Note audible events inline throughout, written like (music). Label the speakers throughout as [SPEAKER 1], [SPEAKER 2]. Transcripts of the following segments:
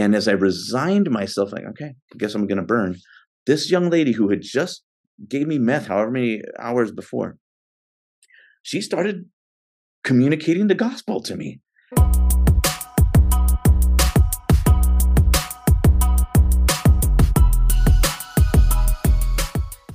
[SPEAKER 1] And as I resigned myself, like, okay, I guess I'm going to burn, this young lady who had just gave me meth however many hours before, she started communicating the gospel to me.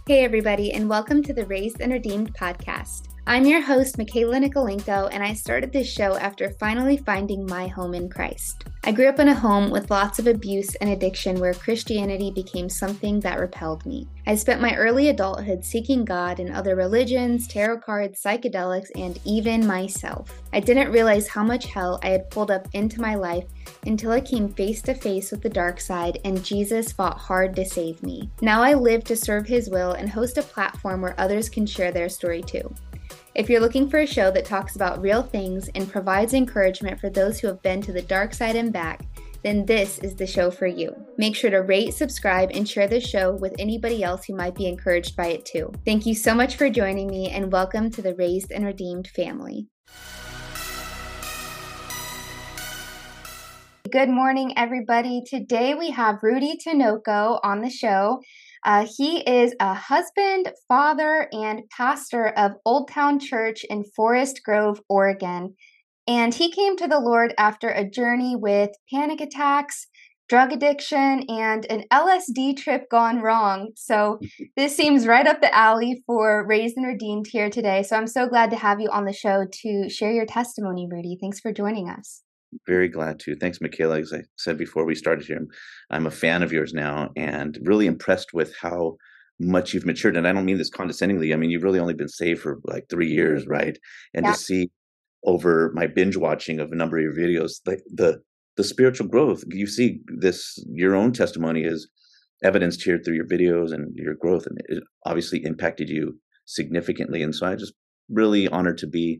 [SPEAKER 2] Hey, everybody, and welcome to the Raised and Redeemed podcast. I'm your host, Michaela Nikolaenko, and I started this show after finally finding my home in Christ. I grew up in a home with lots of abuse and addiction where Christianity became something that repelled me. I spent my early adulthood seeking God in other religions, tarot cards, psychedelics, and even myself. I didn't realize how much hell I had pulled up into my life until I came face to face with the dark side and Jesus fought hard to save me. Now I live to serve His will and host a platform where others can share their story too. If you're looking for a show that talks about real things and provides encouragement for those who have been to the dark side and back, then this is the show for you. Make sure to rate, subscribe, and share this show with anybody else who might be encouraged by it too. Thank you so much for joining me, and welcome to the Raised and Redeemed family. Good morning, everybody. Today we have Rudy Tinoco on the show. Uh, he is a husband, father, and pastor of Old Town Church in Forest Grove, Oregon. And he came to the Lord after a journey with panic attacks, drug addiction, and an LSD trip gone wrong. So, (laughs) this seems right up the alley for Raised and Redeemed here today. So, I'm so glad to have you on the show to share your testimony, Rudy. Thanks for joining us.
[SPEAKER 1] Very glad to. Thanks, Michaela. As I said before we started here, I'm, a fan of yours now and really impressed with how much you've matured. And I don't mean this condescendingly. I mean, you've really only been saved for like three years, right? And yeah. to see over my binge watching of a number of your videos, the, the the spiritual growth, you see this, your own testimony is evidenced here through your videos and your growth. And it obviously impacted you significantly. And so I just really honored to be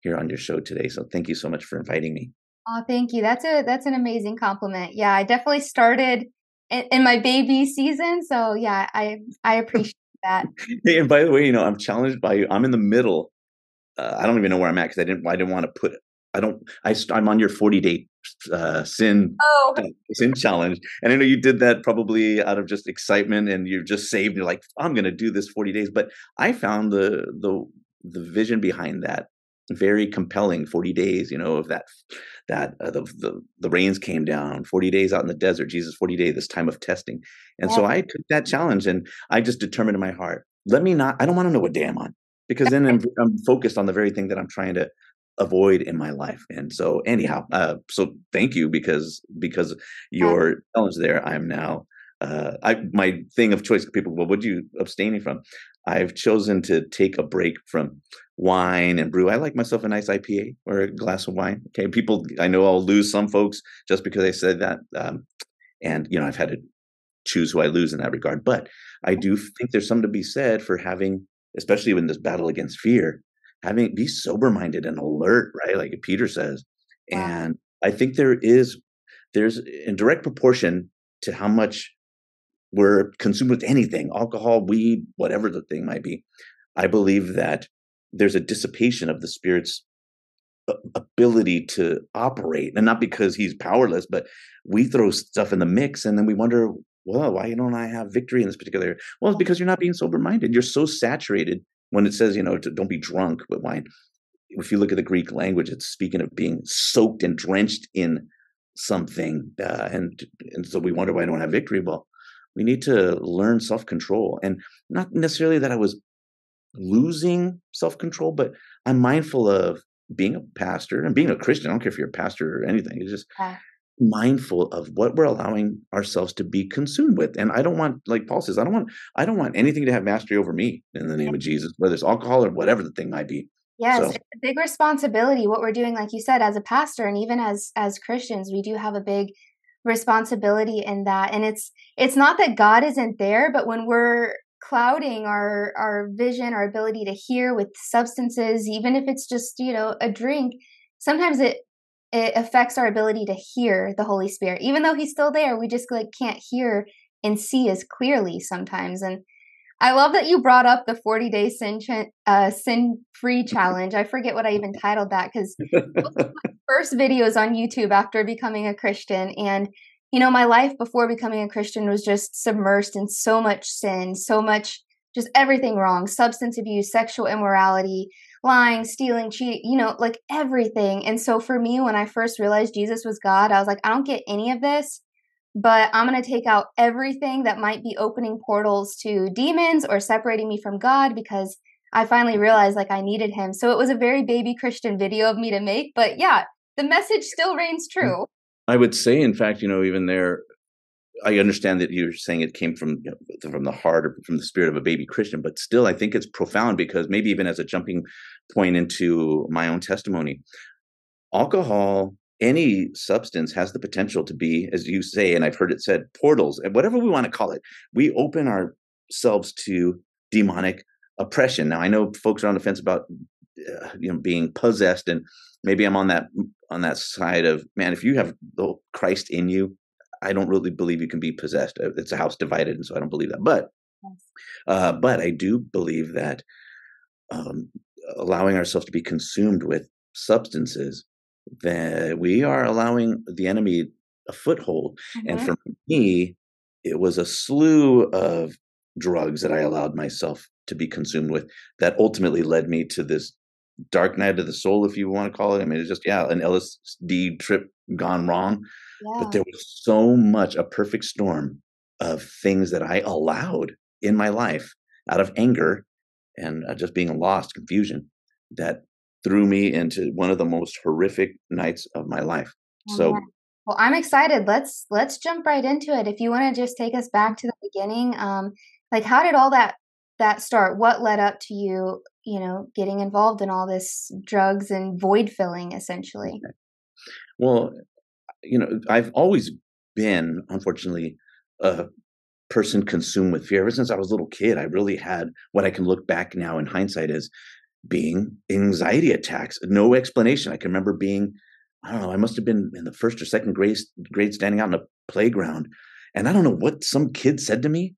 [SPEAKER 1] here on your show today. So thank you so much for inviting me.
[SPEAKER 2] Oh, thank you. That's a that's an amazing compliment. Yeah, I definitely started in, in my baby season, so yeah, I I appreciate that. (laughs)
[SPEAKER 1] hey, and by the way, you know, I'm challenged by you. I'm in the middle. Uh, I don't even know where I'm at because I didn't I didn't want to put. I don't. I I'm on your 40 day uh, sin oh. sin challenge, and I know you did that probably out of just excitement, and you've just saved. You're like, I'm going to do this 40 days, but I found the the the vision behind that very compelling 40 days you know of that that uh, the, the the rains came down 40 days out in the desert jesus 40 days this time of testing and yeah. so i took that challenge and i just determined in my heart let me not i don't want to know what day i'm on because then I'm, I'm focused on the very thing that i'm trying to avoid in my life and so anyhow uh, so thank you because because your challenge there i'm now uh, I my thing of choice. People, well, what are you abstaining from? I've chosen to take a break from wine and brew. I like myself a nice IPA or a glass of wine. Okay, people, I know I'll lose some folks just because I said that, um, and you know I've had to choose who I lose in that regard. But I do think there's something to be said for having, especially in this battle against fear, having be sober minded and alert, right? Like Peter says, and I think there is there's in direct proportion to how much we're consumed with anything alcohol weed whatever the thing might be i believe that there's a dissipation of the spirit's ability to operate and not because he's powerless but we throw stuff in the mix and then we wonder well why don't i have victory in this particular area? Well it's because you're not being sober minded you're so saturated when it says you know don't be drunk with wine. If you look at the greek language it's speaking of being soaked and drenched in something uh, and and so we wonder why i don't have victory. Well we need to learn self control. And not necessarily that I was losing self control, but I'm mindful of being a pastor and being a Christian. I don't care if you're a pastor or anything. It's just yeah. mindful of what we're allowing ourselves to be consumed with. And I don't want, like Paul says, I don't want, I don't want anything to have mastery over me in the name of Jesus, whether it's alcohol or whatever the thing might be.
[SPEAKER 2] Yes, so. it's a big responsibility what we're doing, like you said, as a pastor and even as as Christians, we do have a big responsibility in that. And it's it's not that god isn't there but when we're clouding our our vision our ability to hear with substances even if it's just you know a drink sometimes it it affects our ability to hear the holy spirit. Even though he's still there we just like can't hear and see as clearly sometimes. And I love that you brought up the 40 day sin uh, sin free (laughs) challenge. I forget what I even titled that because (laughs) first videos on YouTube after becoming a Christian, and you know, my life before becoming a Christian was just submersed in so much sin, so much just everything wrong substance abuse, sexual immorality, lying, stealing, cheating, you know, like everything. And so for me, when I first realized Jesus was God, I was like, I don't get any of this, but I'm going to take out everything that might be opening portals to demons or separating me from God because I finally realized like I needed him. So it was a very baby Christian video of me to make, but yeah, the message still reigns mm. true.
[SPEAKER 1] I would say, in fact, you know, even there, I understand that you're saying it came from you know, from the heart or from the spirit of a baby Christian, but still, I think it's profound because maybe even as a jumping point into my own testimony, alcohol, any substance has the potential to be, as you say, and I've heard it said, portals, and whatever we want to call it. We open ourselves to demonic oppression. Now, I know folks are on the fence about uh, you know being possessed, and maybe I'm on that on that side of man. If you have the Christ in you, I don't really believe you can be possessed. Uh, it's a house divided, and so I don't believe that. But, uh, but I do believe that um, allowing ourselves to be consumed with substances, that we are allowing the enemy a foothold. Mm-hmm. And for me, it was a slew of drugs that I allowed myself to be consumed with that ultimately led me to this dark night of the soul, if you want to call it. I mean, it's just yeah, an LSD trip gone wrong. Yeah. But there was so much a perfect storm of things that I allowed in my life out of anger and uh, just being lost, confusion that threw me into one of the most horrific nights of my life. Oh, so.
[SPEAKER 2] Well, I'm excited. Let's let's jump right into it. If you want to just take us back to the beginning, um, like how did all that that start? What led up to you you know, getting involved in all this drugs and void filling essentially?
[SPEAKER 1] Well, you know, I've always been, unfortunately, a person consumed with fear. Ever since I was a little kid, I really had what I can look back now in hindsight as being anxiety attacks. No explanation. I can remember being, I don't know, I must have been in the first or second grade, grade standing out in a playground. And I don't know what some kid said to me,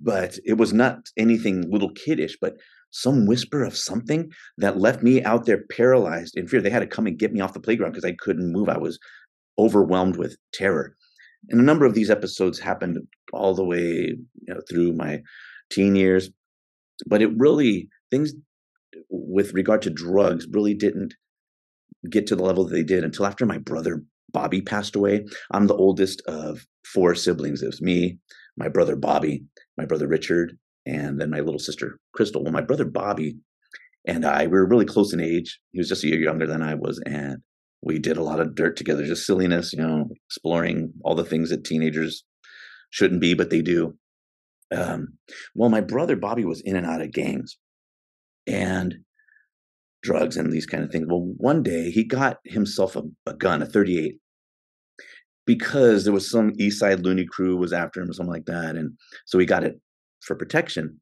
[SPEAKER 1] but it was not anything little kiddish, but some whisper of something that left me out there paralyzed in fear. They had to come and get me off the playground because I couldn't move. I was overwhelmed with terror. And a number of these episodes happened all the way you know, through my teen years. But it really, things with regard to drugs really didn't get to the level that they did until after my brother Bobby passed away. I'm the oldest of four siblings. It was me, my brother Bobby, my brother Richard, and then my little sister Crystal. Well, my brother Bobby and I we were really close in age. He was just a year younger than I was, and we did a lot of dirt together, just silliness, you know, exploring all the things that teenagers shouldn't be, but they do. Um, well, my brother Bobby was in and out of gangs and drugs and these kind of things. Well, one day he got himself a, a gun, a 38, because there was some East Side loony crew was after him or something like that, and so he got it for protection.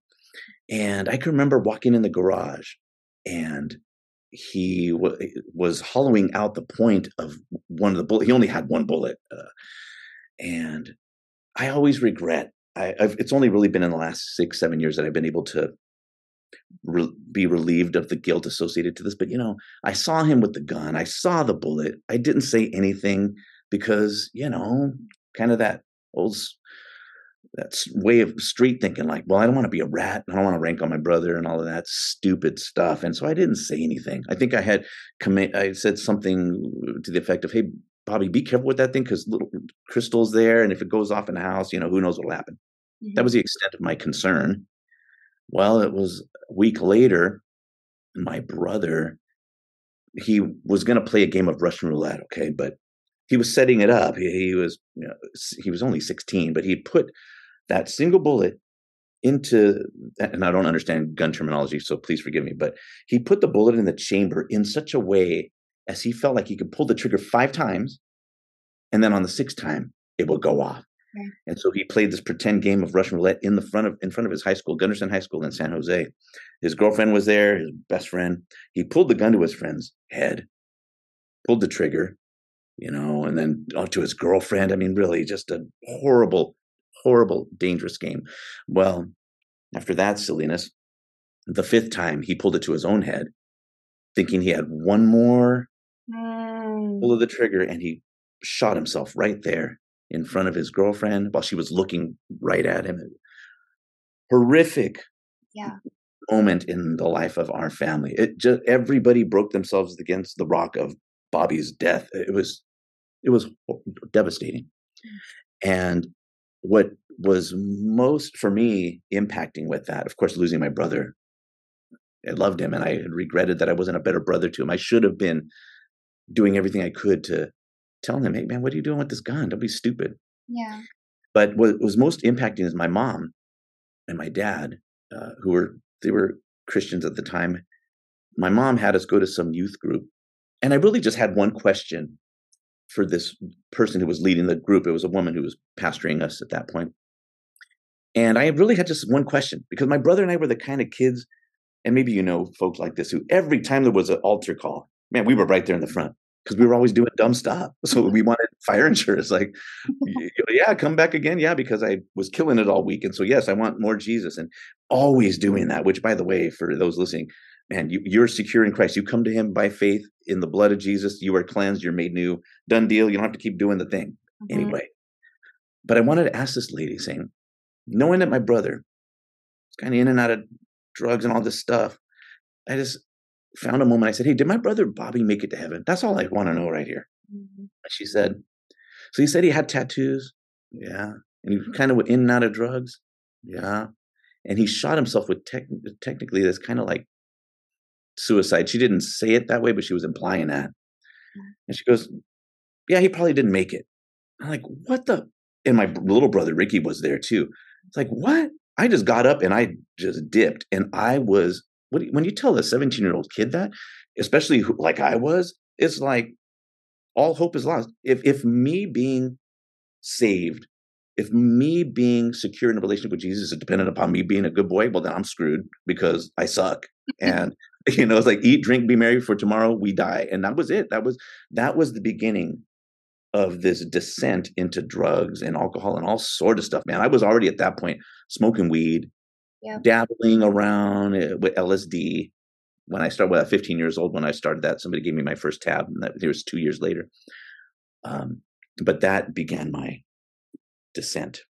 [SPEAKER 1] And I can remember walking in the garage and he w- was hollowing out the point of one of the bullet. He only had one bullet. Uh, and I always regret, I, it's only really been in the last six, seven years that I've been able to re- be relieved of the guilt associated to this. But, you know, I saw him with the gun. I saw the bullet. I didn't say anything because, you know, kind of that old that's way of street thinking like well i don't want to be a rat i don't want to rank on my brother and all of that stupid stuff and so i didn't say anything i think i had i said something to the effect of hey bobby be careful with that thing because little crystals there and if it goes off in the house you know who knows what'll happen mm-hmm. that was the extent of my concern well it was a week later my brother he was going to play a game of russian roulette okay but he was setting it up. He, he was you know, he was only 16, but he put that single bullet into and I don't understand gun terminology, so please forgive me, but he put the bullet in the chamber in such a way as he felt like he could pull the trigger five times, and then on the sixth time it would go off. And so he played this pretend game of Russian roulette in the front of in front of his high school, Gunderson High School in San Jose. His girlfriend was there, his best friend. He pulled the gun to his friend's head, pulled the trigger, you know, and then to his girlfriend. I mean, really, just a horrible, horrible, dangerous game. Well, after that silliness, the fifth time he pulled it to his own head, thinking he had one more mm. pull of the trigger, and he shot himself right there in front of his girlfriend while she was looking right at him. Horrific
[SPEAKER 2] yeah.
[SPEAKER 1] moment in the life of our family. It just everybody broke themselves against the rock of Bobby's death. It was it was devastating. Mm. And what was most for me impacting with that, of course, losing my brother. I loved him and I regretted that I wasn't a better brother to him. I should have been doing everything I could to tell him, hey, man, what are you doing with this gun? Don't be stupid.
[SPEAKER 2] Yeah.
[SPEAKER 1] But what was most impacting is my mom and my dad, uh, who were, they were Christians at the time. My mom had us go to some youth group. And I really just had one question for this person who was leading the group. It was a woman who was pastoring us at that point. And I really had just one question because my brother and I were the kind of kids, and maybe you know folks like this, who every time there was an altar call, man, we were right there in the front because we were always doing dumb stuff. So we wanted fire insurance. Like, (laughs) yeah, come back again. Yeah, because I was killing it all week. And so, yes, I want more Jesus and always doing that, which, by the way, for those listening, man, you, you're secure in Christ. You come to him by faith in the blood of Jesus. You are cleansed. You're made new. Done deal. You don't have to keep doing the thing mm-hmm. anyway. But I wanted to ask this lady, saying, knowing that my brother is kind of in and out of drugs and all this stuff, I just found a moment. I said, Hey, did my brother Bobby make it to heaven? That's all I want to know right here. Mm-hmm. She said, So he said he had tattoos. Yeah. And he kind of went in and out of drugs. Yeah. And he shot himself with tech- technically that's kind of like suicide. She didn't say it that way, but she was implying that. And she goes, Yeah, he probably didn't make it. I'm like, What the? And my little brother Ricky was there too. It's like, What? I just got up and I just dipped and I was when you tell a 17 year old kid that, especially who, like I was, it's like all hope is lost. If if me being saved, if me being secure in a relationship with Jesus is dependent upon me being a good boy, well then I'm screwed because I suck. (laughs) and (laughs) you know, it's like eat, drink, be merry, for tomorrow we die. And that was it. That was that was the beginning of this descent into drugs and alcohol and all sort of stuff. Man, I was already at that point smoking weed,
[SPEAKER 2] yeah.
[SPEAKER 1] dabbling around eh, with LSD. When I started, well, at 15 years old, when I started that, somebody gave me my first tab, and that it was two years later. Um, but that began my descent.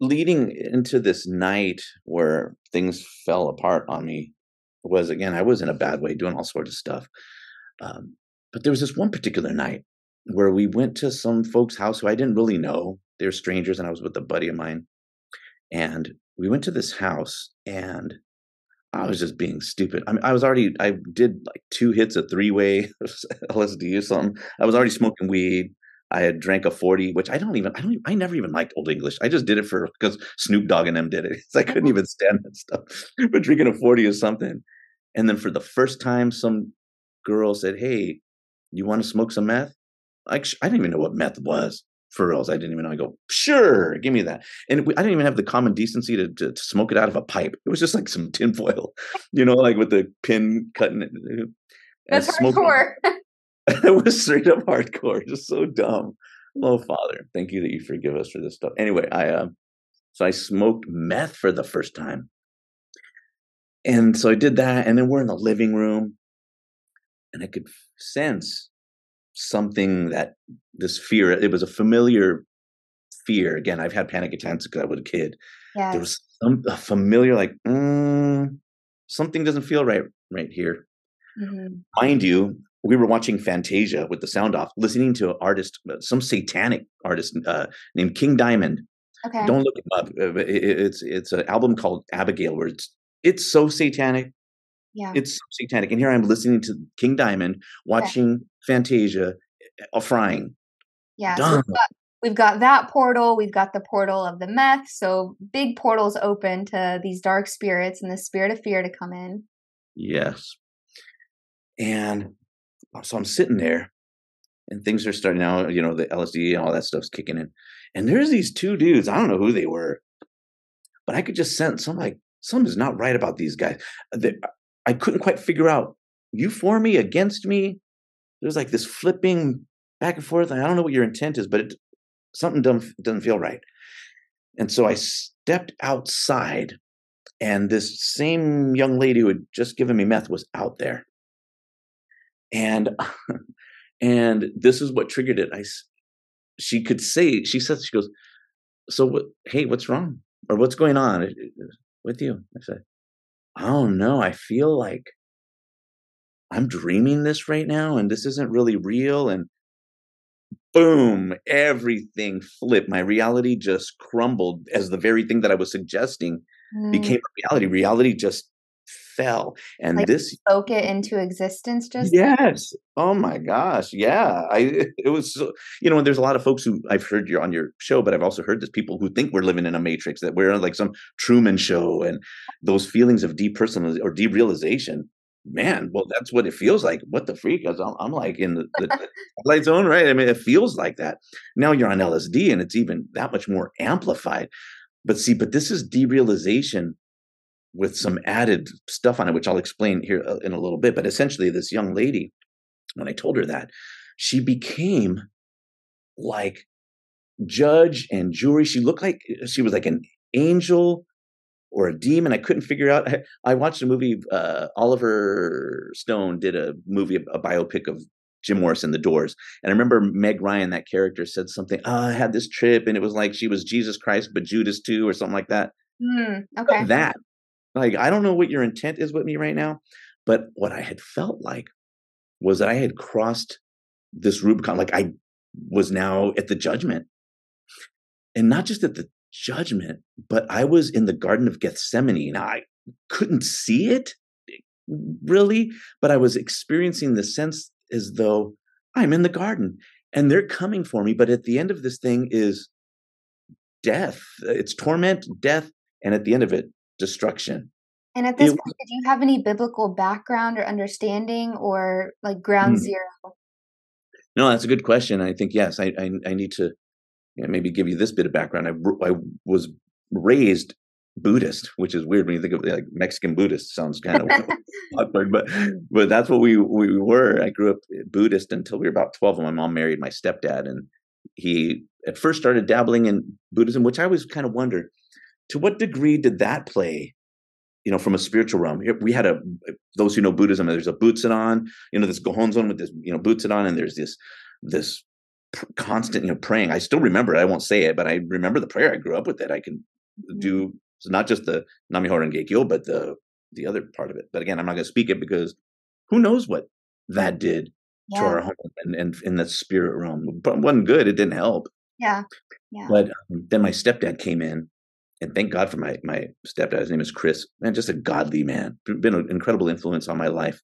[SPEAKER 1] Leading into this night where things fell apart on me was again, I was in a bad way, doing all sorts of stuff. Um, but there was this one particular night where we went to some folks' house who I didn't really know. They're strangers, and I was with a buddy of mine. And we went to this house, and I was just being stupid. I mean, I was already, I did like two hits of three way LSD (laughs) or something. I was already smoking weed. I had drank a 40, which I don't even, I don't, even, I never even liked Old English. I just did it for, because Snoop Dogg and them did it. (laughs) I couldn't even stand that stuff. (laughs) but drinking a 40 or something. And then for the first time, some girl said, Hey, you want to smoke some meth? I, I didn't even know what meth was for reals. I didn't even know. I go, sure, give me that. And I didn't even have the common decency to, to, to smoke it out of a pipe. It was just like some (laughs) tinfoil, you know, like with the pin cutting it.
[SPEAKER 2] That's hardcore. (laughs)
[SPEAKER 1] it was straight up hardcore, just so dumb. Oh, Father, thank you that you forgive us for this stuff. Anyway, I uh, so I smoked meth for the first time, and so I did that, and then we're in the living room, and I could sense something that this fear it was a familiar fear again i've had panic attacks because i was a kid.
[SPEAKER 2] Yes.
[SPEAKER 1] there was some a familiar like mm, something doesn't feel right right here. Mm-hmm. mind you we were watching fantasia with the sound off listening to an artist uh, some satanic artist uh, named king diamond.
[SPEAKER 2] Okay.
[SPEAKER 1] Don't look him up. Uh, it's it's an album called abigail where it's it's so satanic
[SPEAKER 2] yeah.
[SPEAKER 1] It's satanic. And here I'm listening to King Diamond, watching yeah. Fantasia, uh, frying.
[SPEAKER 2] Yeah. So we've, got, we've got that portal. We've got the portal of the meth. So big portals open to these dark spirits and the spirit of fear to come in.
[SPEAKER 1] Yes. And so I'm sitting there and things are starting out, you know, the LSD and all that stuff's kicking in. And there's these two dudes. I don't know who they were, but I could just sense some like something's not right about these guys. They, I couldn't quite figure out you for me against me. There's like this flipping back and forth. I don't know what your intent is, but it, something doesn't, doesn't feel right. And so I stepped outside, and this same young lady who had just given me meth was out there. and (laughs) and this is what triggered it. I she could say she said she goes, so what? Hey, what's wrong or what's going on uh, uh, with you? I said, I don't know. I feel like I'm dreaming this right now, and this isn't really real. And boom, everything flipped. My reality just crumbled as the very thing that I was suggesting mm. became reality. Reality just fell and like this
[SPEAKER 2] spoke it into existence just
[SPEAKER 1] yes. Oh my gosh yeah i it was you know and there's a lot of folks who i've heard you on your show but i've also heard there's people who think we're living in a matrix that we're like some truman show and those feelings of depersonalization or derealization man well that's what it feels like what the freak I'm, I'm like in the, the light zone right? I mean it feels like that. Now you're on lsd and it's even that much more amplified but see but this is derealization with some added stuff on it, which I'll explain here uh, in a little bit. But essentially, this young lady, when I told her that, she became like judge and jury. She looked like uh, she was like an angel or a demon. I couldn't figure out. I, I watched a movie. Uh, Oliver Stone did a movie, a biopic of Jim Morrison, The Doors. And I remember Meg Ryan, that character, said something. Oh, I had this trip, and it was like she was Jesus Christ, but Judas too, or something like that.
[SPEAKER 2] Mm, okay.
[SPEAKER 1] That like, I don't know what your intent is with me right now, but what I had felt like was that I had crossed this Rubicon. Like, I was now at the judgment. And not just at the judgment, but I was in the Garden of Gethsemane. Now, I couldn't see it really, but I was experiencing the sense as though I'm in the garden and they're coming for me. But at the end of this thing is death. It's torment, death, and at the end of it, destruction.
[SPEAKER 2] And at this it, point, did you have any biblical background or understanding or like ground hmm. zero?
[SPEAKER 1] No, that's a good question. I think, yes, I, I, I need to you know, maybe give you this bit of background. I, I was raised Buddhist, which is weird when you think of like Mexican Buddhist. Sounds kind of (laughs) awkward, but but that's what we we were. I grew up Buddhist until we were about twelve, and my mom married my stepdad, and he at first started dabbling in Buddhism, which I always kind of wondered to what degree did that play you know, from a spiritual realm. We had a those who know Buddhism. There's a Butsudan, you know, this Gohonzon with this, you know, Butsudan, and there's this this constant, you know, praying. I still remember it. I won't say it, but I remember the prayer. I grew up with it. I can mm-hmm. do so not just the Nam-myoho Renge but the the other part of it. But again, I'm not going to speak it because who knows what that did yeah. to our home and, and in the spirit realm. But it wasn't good. It didn't help.
[SPEAKER 2] Yeah. Yeah.
[SPEAKER 1] But um, then my stepdad came in and thank God for my my stepdad. His name is Chris, and just a godly man. Been an incredible influence on my life.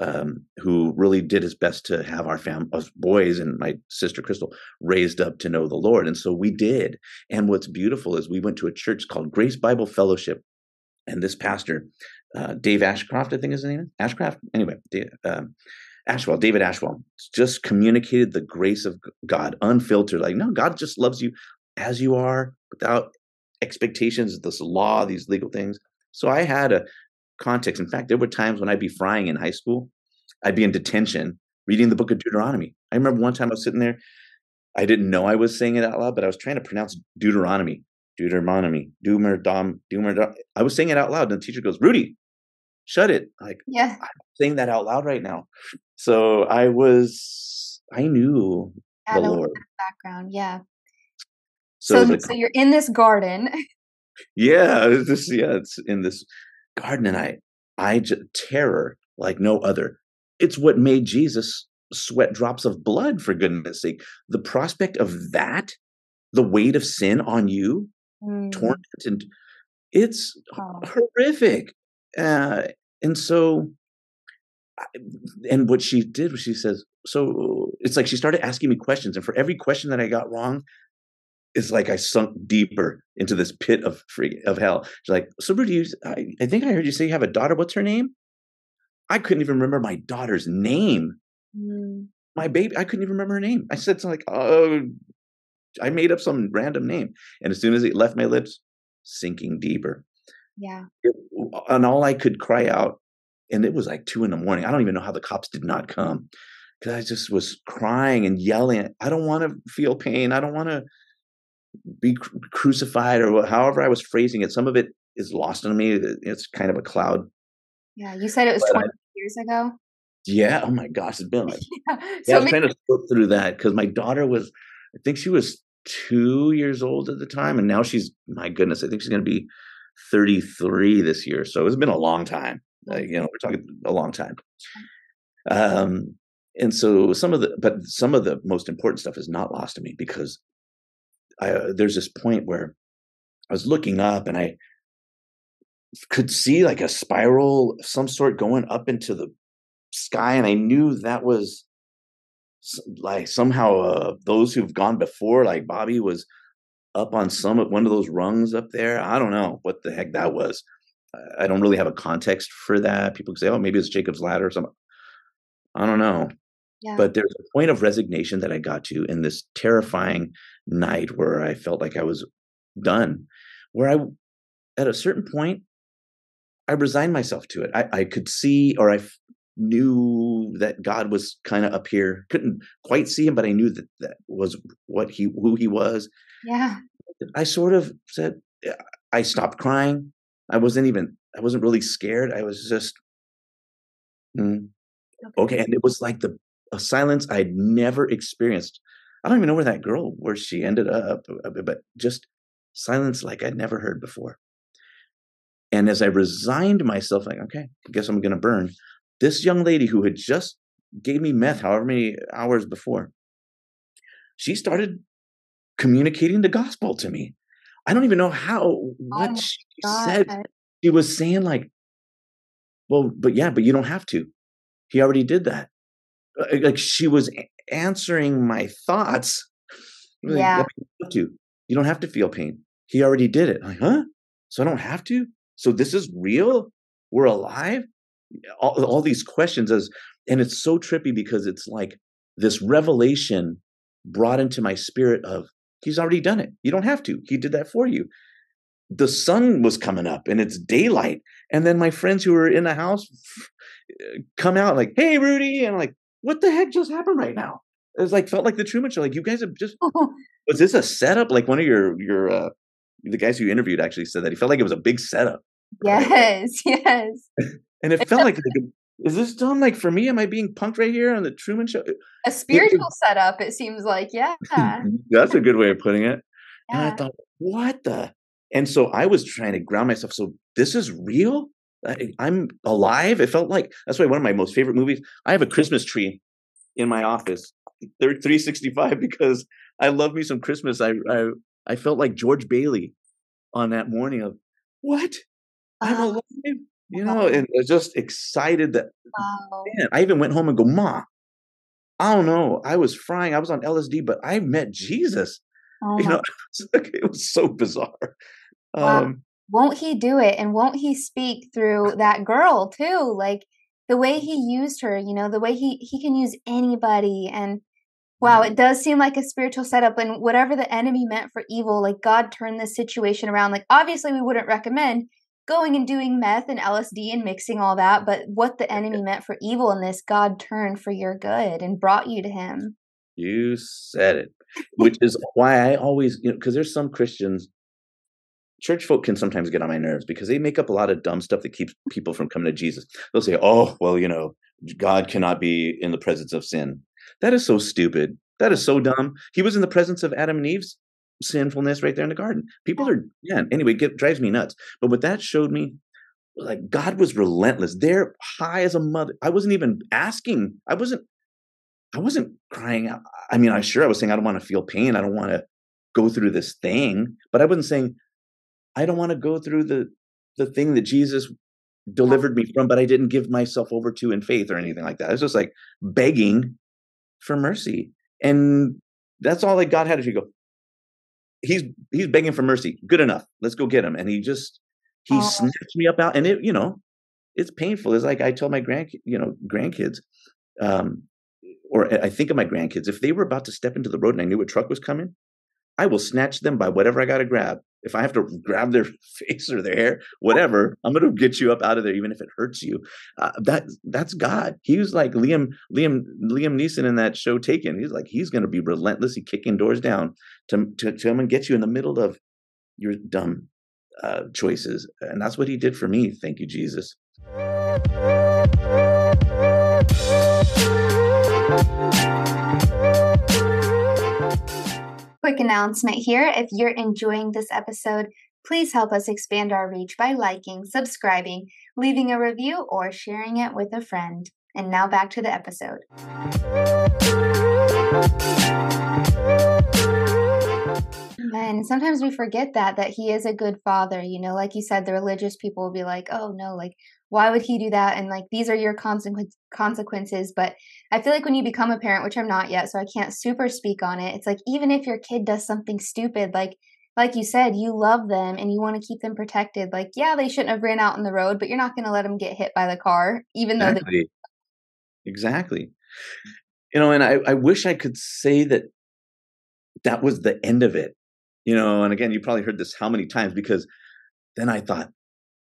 [SPEAKER 1] Um, who really did his best to have our family, us boys, and my sister Crystal raised up to know the Lord, and so we did. And what's beautiful is we went to a church called Grace Bible Fellowship, and this pastor, uh, Dave Ashcroft, I think is his name Ashcroft. Anyway, um, Ashwell, David Ashwell, just communicated the grace of God, unfiltered. Like, no, God just loves you as you are, without expectations, this law, these legal things. So I had a context. In fact, there were times when I'd be frying in high school, I'd be in detention reading the book of Deuteronomy. I remember one time I was sitting there, I didn't know I was saying it out loud, but I was trying to pronounce Deuteronomy, Deuteronomy, Doomer, Dom, Doomer, Dom. I was saying it out loud, and the teacher goes, Rudy, shut it. Like,
[SPEAKER 2] yeah, I'm
[SPEAKER 1] saying that out loud right now. So I was, I knew the Lord.
[SPEAKER 2] Background, yeah. So, so, so you're in this garden. (laughs)
[SPEAKER 1] Yeah, this yeah, it's in this garden, and I, I just, terror like no other. It's what made Jesus sweat drops of blood for goodness sake. The prospect of that, the weight of sin on you, mm. torment, and it's oh. horrific. Uh, and so, and what she did was she says, so it's like she started asking me questions, and for every question that I got wrong, it's like I sunk deeper into this pit of free of hell. She's like, so Rudy, you, I, I think I heard you say you have a daughter. What's her name? I couldn't even remember my daughter's name. Mm. My baby, I couldn't even remember her name. I said something like, oh, I made up some random name. And as soon as it left my lips, sinking deeper.
[SPEAKER 2] Yeah.
[SPEAKER 1] It, and all I could cry out, and it was like two in the morning. I don't even know how the cops did not come because I just was crying and yelling. I don't want to feel pain. I don't want to be crucified or however I was phrasing it. Some of it is lost on me. It's kind of a cloud.
[SPEAKER 2] Yeah, you said it was but 20 I, years ago.
[SPEAKER 1] Yeah. Oh my gosh, it's been like. (laughs) yeah. So yeah, I was maybe- trying to sort through that because my daughter was, I think she was two years old at the time, and now she's my goodness, I think she's going to be 33 this year. So it's been a long time. Uh, you know, we're talking a long time. Um, and so some of the, but some of the most important stuff is not lost to me because I, uh, there's this point where I was looking up and I could see like a spiral of some sort going up into the sky, and I knew that was like somehow uh, those who've gone before, like Bobby was up on some one of those rungs up there. I don't know what the heck that was. I don't really have a context for that. People say, "Oh, maybe it's Jacob's ladder or something." I don't know. Yeah. But there's a point of resignation that I got to in this terrifying night where I felt like I was done. Where I, at a certain point, I resigned myself to it. I, I could see, or I knew that God was kind of up here. Couldn't quite see him, but I knew that that was what he, who he was.
[SPEAKER 2] Yeah.
[SPEAKER 1] I sort of said, I stopped crying. I wasn't even, I wasn't really scared. I was just, mm, okay. And it was like the a silence I'd never experienced. I don't even know where that girl, where she ended up, uh, but just silence like I'd never heard before. And as I resigned myself, like, okay, I guess I'm going to burn. This young lady who had just gave me meth however many hours before, she started communicating the gospel to me. I don't even know how, what oh she God. said. She was saying, like, well, but yeah, but you don't have to. He already did that. Uh, like she was answering my thoughts.
[SPEAKER 2] Yeah.
[SPEAKER 1] Like, you, you don't have to feel pain. He already did it. I'm like, huh? So I don't have to? So this is real? We're alive? All, all these questions as and it's so trippy because it's like this revelation brought into my spirit of he's already done it. You don't have to. He did that for you. The sun was coming up and it's daylight. And then my friends who were in the house come out like, hey, Rudy. And I'm like, what the heck just happened right now? It was like felt like the Truman Show. Like you guys have just (laughs) was this a setup? Like one of your your uh, the guys who interviewed actually said that he felt like it was a big setup.
[SPEAKER 2] Yes, (laughs) yes.
[SPEAKER 1] and it felt like, like is this done like for me? Am I being punked right here on the Truman Show?
[SPEAKER 2] A spiritual it, setup, it seems like. Yeah. (laughs)
[SPEAKER 1] That's a good way of putting it. Yeah. And I thought, what the? And so I was trying to ground myself. So this is real. I, I'm alive. It felt like that's why one of my most favorite movies. I have a Christmas tree in my office, 365, because I love me some Christmas. I I, I felt like George Bailey on that morning of what I'm alive, you know, and I was just excited that. Wow. Man, I even went home and go, Ma, I don't know. I was frying. I was on LSD, but I met Jesus. Oh you know, (laughs) it was so bizarre.
[SPEAKER 2] Wow. Um, won't he do it? And won't he speak through that girl too? Like the way mm-hmm. he used her you know the way he he can use anybody and wow it mm-hmm. does seem like a spiritual setup and whatever the enemy meant for evil like god turned this situation around. Like obviously we wouldn't recommend going and doing meth and lsd and mixing all that but what the enemy (laughs) meant for evil in this god turned for your good and brought you to him.
[SPEAKER 1] You said it which is why i always you know because there's some christians church folk can sometimes get on my nerves because they make up a lot of dumb stuff that keeps people from coming to Jesus. They'll say, "Oh, well, you know, God cannot be in the presence of sin." That is so stupid. That is so dumb. He was in the presence of Adam and Eve's sinfulness right there in the garden. People are yeah. Anyway, it drives me nuts. But what that showed me, like God was relentless. There, high as a mother. I wasn't even asking. I wasn't. I wasn't crying out. I mean, I sure I was saying I don't want to feel pain. I don't want to go through this thing. But I wasn't saying I don't want to go through the the thing that Jesus delivered me from, but I didn't give myself over to in faith or anything like that. It's just like begging for mercy. And that's all that God had to go. He's he's begging for mercy. Good enough. Let's go get him. And he just he oh. snatched me up out and it, you know, it's painful. It's like I tell my grand you know, grandkids, um, or I think of my grandkids, if they were about to step into the road and I knew a truck was coming, I will snatch them by whatever I got to grab. If I have to grab their (laughs) face or their hair, whatever, I'm going to get you up out of there, even if it hurts you. Uh, that that's God. He was like Liam Liam Liam Neeson in that show Taken. He's like he's going to be relentlessly kicking doors down to to, to come and get you in the middle of your dumb uh, choices, and that's what he did for me. Thank you, Jesus.
[SPEAKER 2] Quick announcement here. If you're enjoying this episode, please help us expand our reach by liking, subscribing, leaving a review, or sharing it with a friend. And now back to the episode. And sometimes we forget that that he is a good father. You know, like you said, the religious people will be like, "Oh no, like why would he do that?" And like these are your consequences. Consequences. But I feel like when you become a parent, which I'm not yet, so I can't super speak on it. It's like even if your kid does something stupid, like like you said, you love them and you want to keep them protected. Like, yeah, they shouldn't have ran out in the road, but you're not going to let them get hit by the car, even exactly. though they.
[SPEAKER 1] Exactly. You know, and I, I wish I could say that that was the end of it. You know, and again, you probably heard this how many times because then I thought,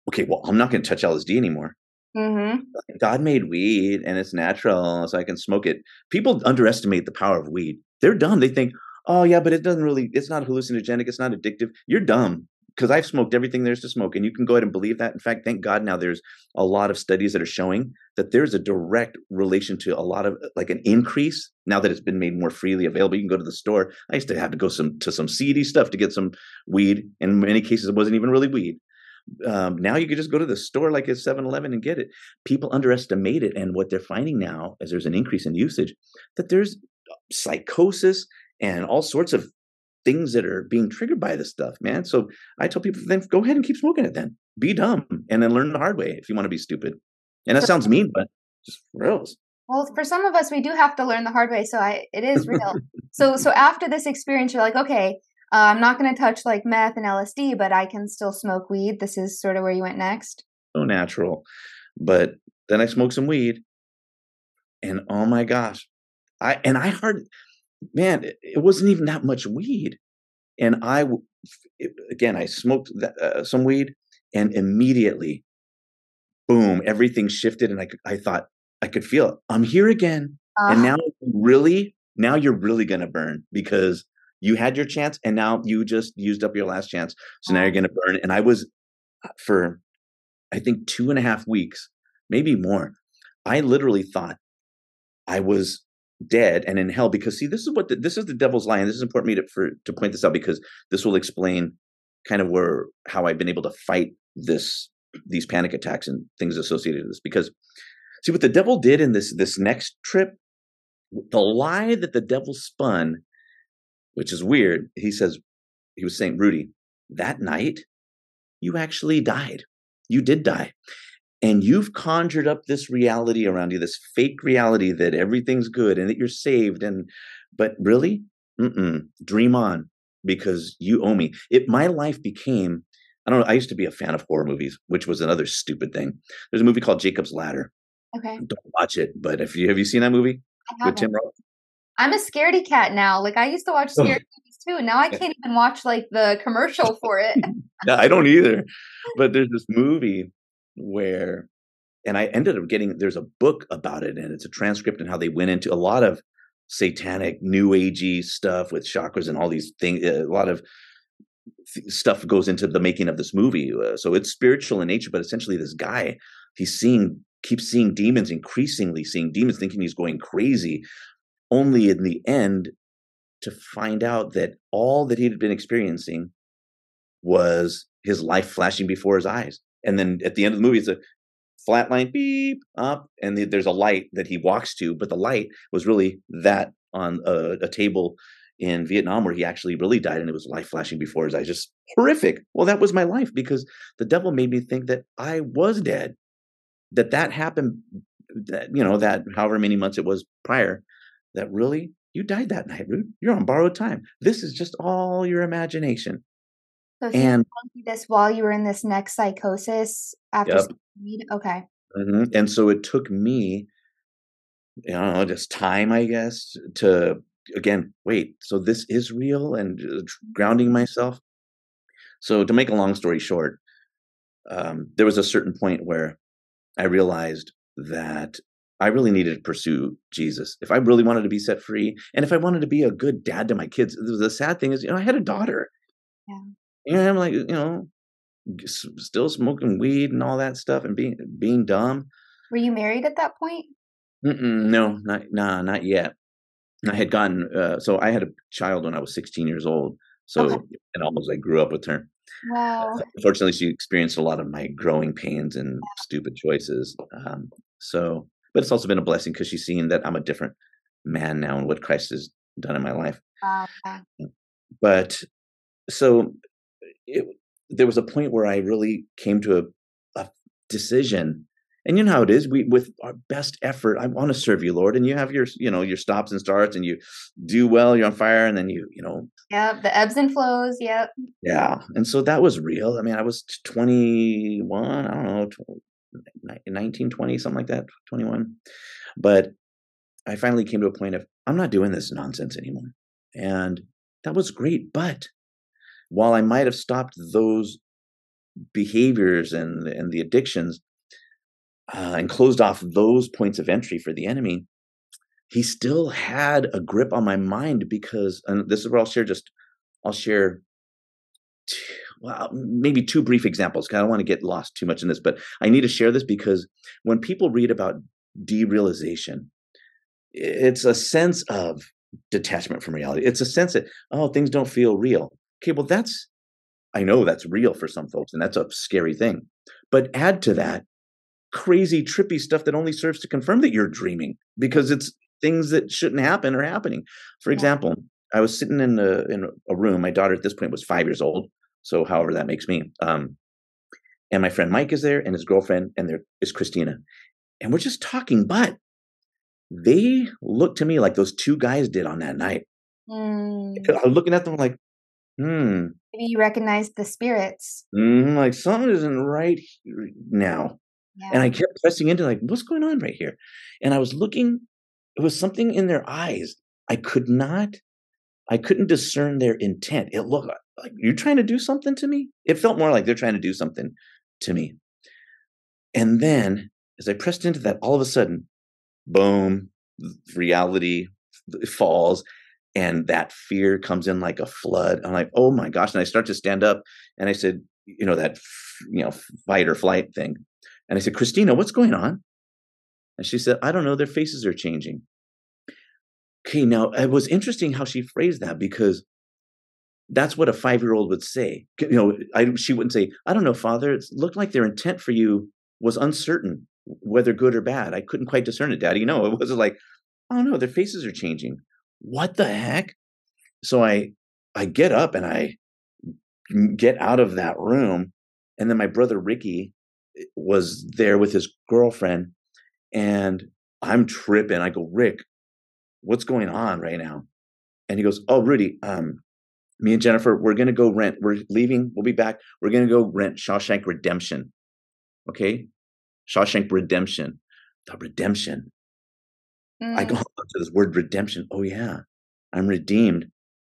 [SPEAKER 1] okay, well, I'm not going to touch LSD anymore. Mm-hmm. God made weed and it's natural, so I can smoke it. People underestimate the power of weed. They're dumb. They think, oh yeah, but it doesn't really, it's not hallucinogenic, it's not addictive. You're dumb because I've smoked everything there's to smoke, and you can go ahead and believe that. In fact, thank God now there's a lot of studies that are showing that there's a direct relation to a lot of like an increase now that it's been made more freely available. You can go to the store. I used to have to go some to some seedy stuff to get some weed. In many cases, it wasn't even really weed. Um, now you can just go to the store like a 7-Eleven and get it. People underestimate it, and what they're finding now, as there's an increase in usage, that there's psychosis and all sorts of things that are being triggered by this stuff, man. So I tell people, then go ahead and keep smoking it. Then be dumb, and then learn the hard way if you want to be stupid. And that sounds mean, but just real.
[SPEAKER 2] Well, for some of us, we do have to learn the hard way. So I, it is real. (laughs) so, so after this experience, you're like, okay, uh, I'm not going to touch like meth and LSD, but I can still smoke weed. This is sort of where you went next.
[SPEAKER 1] So natural, but then I smoked some weed, and oh my gosh, I and I heard man, it, it wasn't even that much weed. And I, it, again, I smoked that, uh, some weed and immediately, boom, everything shifted. And I, I thought, I could feel it. I'm here again. Uh-huh. And now, really, now you're really going to burn because you had your chance and now you just used up your last chance. So now you're uh-huh. going to burn. And I was uh, for, I think, two and a half weeks, maybe more. I literally thought I was dead and in hell because see this is what the, this is the devil's lie and this is important me to for to point this out because this will explain kind of where how I've been able to fight this these panic attacks and things associated with this because see what the devil did in this this next trip the lie that the devil spun which is weird he says he was saying Rudy that night you actually died. You did die and you've conjured up this reality around you this fake reality that everything's good and that you're saved and but really? Mm-mm. dream on because you owe me. It my life became i don't know i used to be a fan of horror movies which was another stupid thing. There's a movie called jacob's ladder.
[SPEAKER 2] Okay.
[SPEAKER 1] Don't watch it but if you have you seen that movie with tim
[SPEAKER 2] Roth? i'm a scaredy cat now. Like i used to watch scary (laughs) movies too now i can't even watch like the commercial for it. (laughs)
[SPEAKER 1] Yeah i don't either. (laughs) But there's this movie where and I ended up getting there's a book about it and it's a transcript and how they went into a lot of satanic new agey stuff with chakras and all these things a lot of stuff goes into the making of this movie uh, so it's spiritual in nature but essentially this guy he's seeing keeps seeing demons increasingly seeing demons thinking he's going crazy only in the end to find out that all that he had been experiencing was his life flashing before his eyes and then at the end of the movie, it's a flat line beep up, and the, there's a light that he walks to, but the light was really that on a, a table in Vietnam where he actually really died and it was life flashing before his eyes. Just horrific. Well, that was my life because the devil made me think that I was dead. That that happened that you know that however many months it was prior that really you died that night, Rude. You're on borrowed time. This is just all your imagination.
[SPEAKER 2] So and this while you were in this next psychosis after yep. okay.
[SPEAKER 1] Mm-hmm. And so it took me, you know, just time, I guess, to again wait. So this is real and uh, grounding myself. So to make a long story short, um, there was a certain point where I realized that I really needed to pursue Jesus. If I really wanted to be set free, and if I wanted to be a good dad to my kids, the sad thing is, you know, I had a daughter. Yeah. And I'm like, you know, still smoking weed and all that stuff and being being dumb.
[SPEAKER 2] Were you married at that point?
[SPEAKER 1] Mm-mm, no, not nah, not yet. I had gotten uh, so I had a child when I was 16 years old. So okay. and almost I grew up with her. Wow. Unfortunately, she experienced a lot of my growing pains and stupid choices. Um, so, but it's also been a blessing because she's seen that I'm a different man now and what Christ has done in my life. But so it, there was a point where I really came to a, a decision. And you know how it is we with our best effort i want to serve you lord and you have your you know your stops and starts and you do well you're on fire and then you you know
[SPEAKER 2] yeah the ebbs and flows yep.
[SPEAKER 1] Yeah and so that was real. I mean i was 21 i don't know 19 20 something like that 21 but i finally came to a point of i'm not doing this nonsense anymore. And that was great but while i might have stopped those behaviors and and the addictions uh, and closed off those points of entry for the enemy, he still had a grip on my mind because, and this is where I'll share just, I'll share, two, well, maybe two brief examples. Cause I don't want to get lost too much in this, but I need to share this because when people read about derealization, it's a sense of detachment from reality. It's a sense that, oh, things don't feel real. Okay, well, that's, I know that's real for some folks, and that's a scary thing. But add to that crazy, trippy stuff that only serves to confirm that you're dreaming because it's things that shouldn't happen are happening. For example, I was sitting in a in a room. My daughter at this point was five years old, so however that makes me. Um, and my friend Mike is there, and his girlfriend, and there is Christina, and we're just talking. But they look to me like those two guys did on that night. Mm. I'm looking at them like, hmm.
[SPEAKER 2] Maybe you recognize the spirits.
[SPEAKER 1] Mm, like something isn't right now. And I kept pressing into like, what's going on right here? And I was looking, it was something in their eyes. I could not, I couldn't discern their intent. It looked like you're trying to do something to me. It felt more like they're trying to do something to me. And then as I pressed into that, all of a sudden, boom, reality falls and that fear comes in like a flood. I'm like, oh my gosh. And I start to stand up and I said, you know, that, you know, fight or flight thing. And I said, Christina, what's going on? And she said, I don't know. Their faces are changing. Okay, now it was interesting how she phrased that because that's what a five year old would say. You know, I, she wouldn't say, I don't know, father. It looked like their intent for you was uncertain, whether good or bad. I couldn't quite discern it, daddy. No, it wasn't like, oh no, their faces are changing. What the heck? So I, I get up and I get out of that room. And then my brother Ricky was there with his girlfriend and I'm tripping. I go, Rick, what's going on right now? And he goes, Oh, Rudy, um, me and Jennifer, we're gonna go rent. We're leaving. We'll be back. We're gonna go rent Shawshank Redemption. Okay, Shawshank Redemption. The redemption. Mm. I go (laughs) to this word redemption. Oh yeah, I'm redeemed.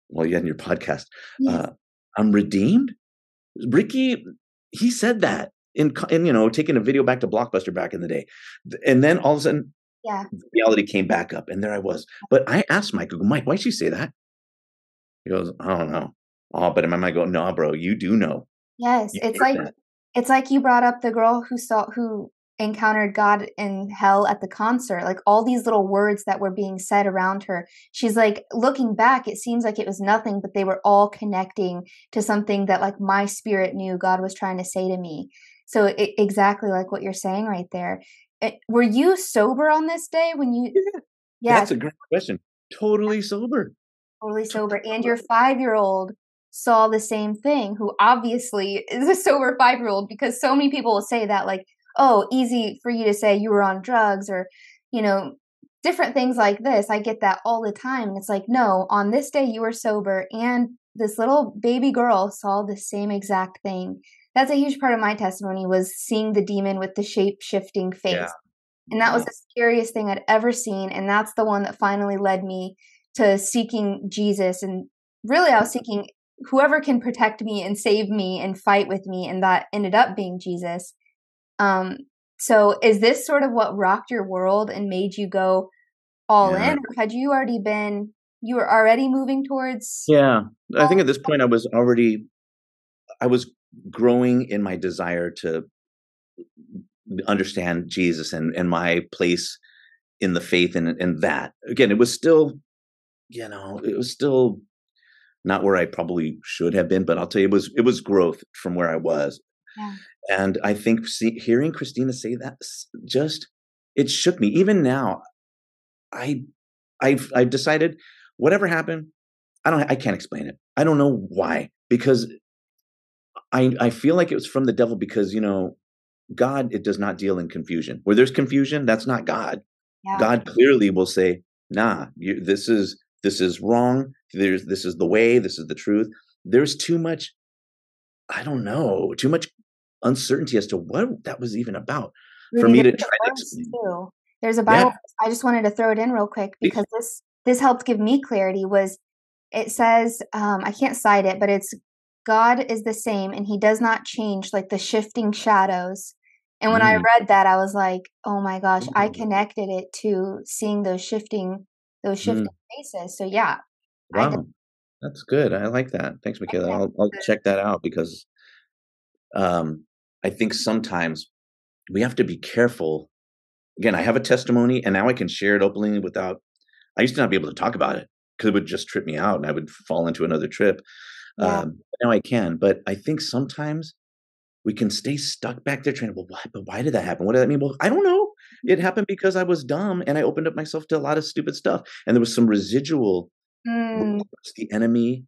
[SPEAKER 1] Well, yeah, in your podcast, yes. uh, I'm redeemed. Ricky, he said that in, in you know taking a video back to blockbuster back in the day and then all of a sudden yeah reality came back up and there i was but i asked mike mike why'd she say that he goes i don't know oh but in my mind go no bro you do know
[SPEAKER 2] yes you it's like that. it's like you brought up the girl who saw who encountered God in hell at the concert, like all these little words that were being said around her. She's like, looking back, it seems like it was nothing, but they were all connecting to something that, like, my spirit knew God was trying to say to me. So it, exactly like what you're saying right there. It, were you sober on this day when you?
[SPEAKER 1] Yeah, (laughs) yeah. that's a great question. Totally sober.
[SPEAKER 2] Totally sober, and your five-year-old saw the same thing. Who obviously is a sober five-year-old because so many people will say that, like, oh, easy for you to say you were on drugs or, you know, different things like this. I get that all the time. And it's like, no, on this day you were sober and this little baby girl saw the same exact thing that's a huge part of my testimony was seeing the demon with the shape shifting face. Yeah. And that was mm-hmm. the scariest thing I'd ever seen. And that's the one that finally led me to seeking Jesus. And really, I was seeking whoever can protect me and save me and fight with me. And that ended up being Jesus. Um, so, is this sort of what rocked your world and made you go all yeah. in? Or had you already been, you were already moving towards?
[SPEAKER 1] Yeah. I think at this point, I was already, I was growing in my desire to understand Jesus and, and my place in the faith and, and that. Again, it was still you know, it was still not where I probably should have been, but I'll tell you, it was it was growth from where I was. Yeah. And I think see, hearing Christina say that just it shook me. Even now, I I've I've decided whatever happened, I don't I can't explain it. I don't know why because I I feel like it was from the devil because you know God it does not deal in confusion. Where there's confusion, that's not God. Yeah. God clearly will say, "Nah, you, this is this is wrong. There's this is the way. This is the truth." There's too much. I don't know. Too much uncertainty as to what that was even about for me to try to explain.
[SPEAKER 2] Too. There's a Bible. Yeah. I just wanted to throw it in real quick because this this helped give me clarity. Was it says um, I can't cite it, but it's God is the same and He does not change like the shifting shadows and when mm. I read that, I was like, "Oh my gosh!" I mm. connected it to seeing those shifting, those mm. shifting mm. faces. So yeah,
[SPEAKER 1] wow, that's good. I like that. Thanks, Michaela. I'll, I'll check that out because, um, I think sometimes we have to be careful. Again, I have a testimony, and now I can share it openly without. I used to not be able to talk about it because it would just trip me out, and I would fall into another trip. Yeah. Um, now I can, but I think sometimes we can stay stuck back there trying, well, why, but why did that happen? What did that mean? Well, I don't know. It happened because I was dumb and I opened up myself to a lot of stupid stuff. And there was some residual, mm. the enemy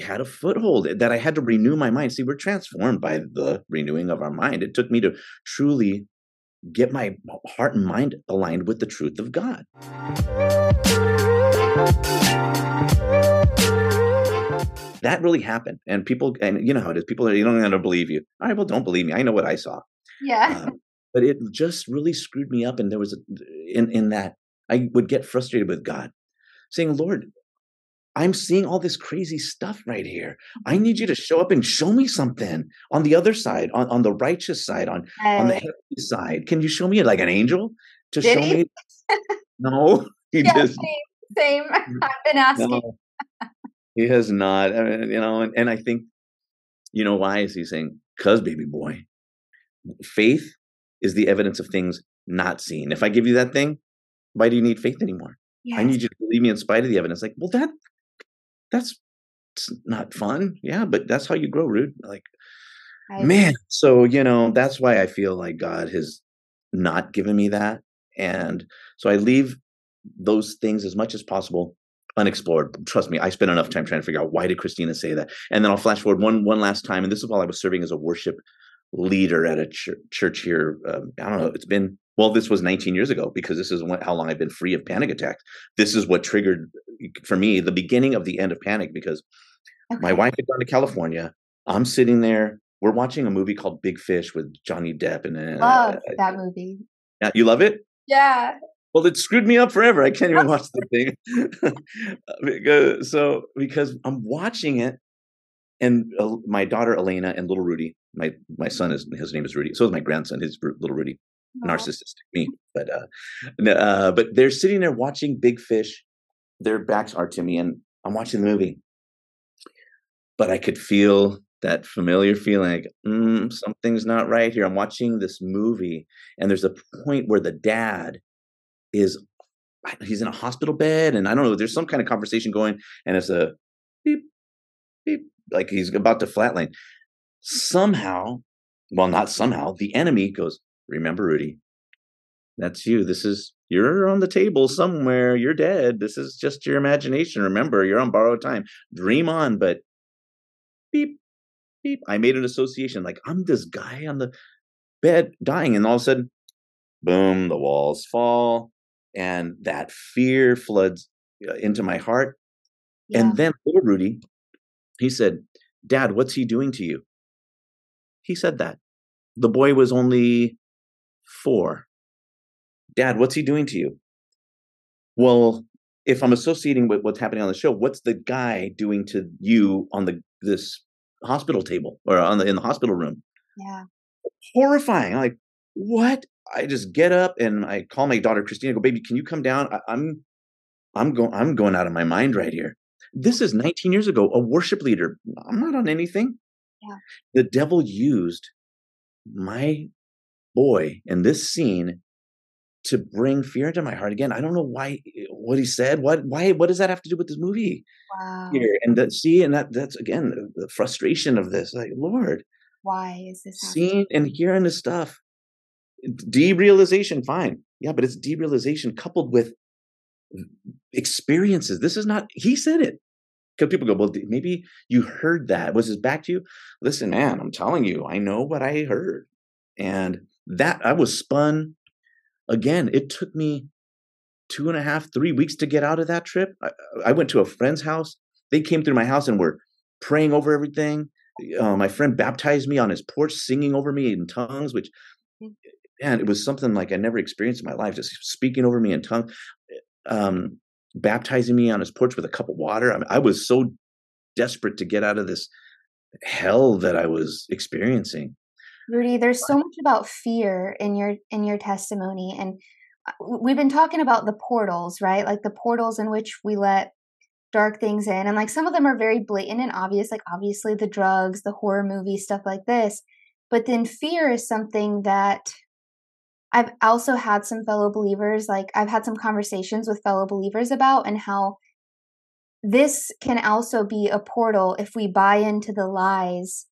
[SPEAKER 1] had a foothold that I had to renew my mind. See, we're transformed by the renewing of our mind. It took me to truly get my heart and mind aligned with the truth of God that really happened. And people, and you know how it is. People are, you don't to believe you. All right, well, don't believe me. I know what I saw.
[SPEAKER 2] Yeah. Uh,
[SPEAKER 1] but it just really screwed me up. And there was, a, in, in that, I would get frustrated with God saying, Lord, I'm seeing all this crazy stuff right here. I mm-hmm. need you to show up and show me something on the other side, on, on the righteous side, on, on the heavenly side. Can you show me like an angel to show he? me? (laughs) no, (laughs)
[SPEAKER 2] he yeah, just same. same. (laughs) I've been asking. No.
[SPEAKER 1] He has not. I mean, you know, and, and I think, you know, why is he saying, cuz baby boy, faith is the evidence of things not seen. If I give you that thing, why do you need faith anymore? Yes. I need you to believe me in spite of the evidence. Like, well, that that's not fun. Yeah, but that's how you grow, Rude. Like, I man. So you know, that's why I feel like God has not given me that, and so I leave those things as much as possible unexplored. Trust me, I spent enough time trying to figure out why did Christina say that. And then I'll flash forward one one last time, and this is while I was serving as a worship leader at a ch- church here. Um, I don't know. It's been well. This was 19 years ago because this is how long I've been free of panic attacks. This is what triggered for me the beginning of the end of panic because okay. my wife had gone to California. I'm sitting there. We're watching a movie called Big Fish with Johnny Depp, and uh,
[SPEAKER 2] love that movie.
[SPEAKER 1] Yeah, you love it.
[SPEAKER 2] Yeah,
[SPEAKER 1] well, it screwed me up forever. I can't even (laughs) watch the thing. (laughs) so because I'm watching it, and uh, my daughter Elena and little Rudy, my my son is his name is Rudy. So is my grandson, his little Rudy, narcissistic me. But uh, uh, but they're sitting there watching Big Fish. Their backs are to me, and I'm watching the movie. But I could feel that familiar feeling like mm, something's not right here. I'm watching this movie, and there's a point where the dad is he's in a hospital bed and I don't know, there's some kind of conversation going and it's a beep, beep, like he's about to flatline. Somehow, well, not somehow, the enemy goes, Remember, Rudy, that's you. This is you're on the table somewhere. You're dead. This is just your imagination. Remember, you're on borrowed time. Dream on, but beep, beep. I made an association like I'm this guy on the bed dying, and all of a sudden, boom, the walls fall and that fear floods uh, into my heart. Yeah. And then little Rudy, he said, Dad, what's he doing to you? He said that. The boy was only four. Dad, what's he doing to you? Well, if I'm associating with what's happening on the show, what's the guy doing to you on the this hospital table or on the in the hospital room?
[SPEAKER 2] Yeah.
[SPEAKER 1] Horrifying. I'm like, what? I just get up and I call my daughter Christina. Go, baby, can you come down? I, I'm, I'm going. I'm going out of my mind right here. This is 19 years ago. A worship leader. I'm not on anything.
[SPEAKER 2] Yeah.
[SPEAKER 1] The devil used my boy in this scene to bring fear into my heart again. I don't know why eh, what he said. What why what does that have to do with this movie? Wow. Here and that see and that that's again the frustration of this. Like Lord,
[SPEAKER 2] why is this
[SPEAKER 1] happening? seeing and hearing this stuff? Derealization, fine, yeah, but it's derealization coupled with experiences. This is not. He said it because people go, well, maybe you heard that. Was this back to you? Listen, man, I'm telling you, I know what I heard, and that I was spun again, it took me two and a half, three weeks to get out of that trip. I, I went to a friend's house. They came through my house and were praying over everything. Uh, my friend baptized me on his porch, singing over me in tongues, which, mm. man, it was something like I never experienced in my life, just speaking over me in tongues, um, baptizing me on his porch with a cup of water. I, mean, I was so desperate to get out of this hell that I was experiencing.
[SPEAKER 2] Rudy, there's so much about fear in your in your testimony and uh, we've been talking about the portals, right? Like the portals in which we let dark things in and like some of them are very blatant and obvious like obviously the drugs, the horror movie stuff like this. But then fear is something that I've also had some fellow believers like I've had some conversations with fellow believers about and how this can also be a portal if we buy into the lies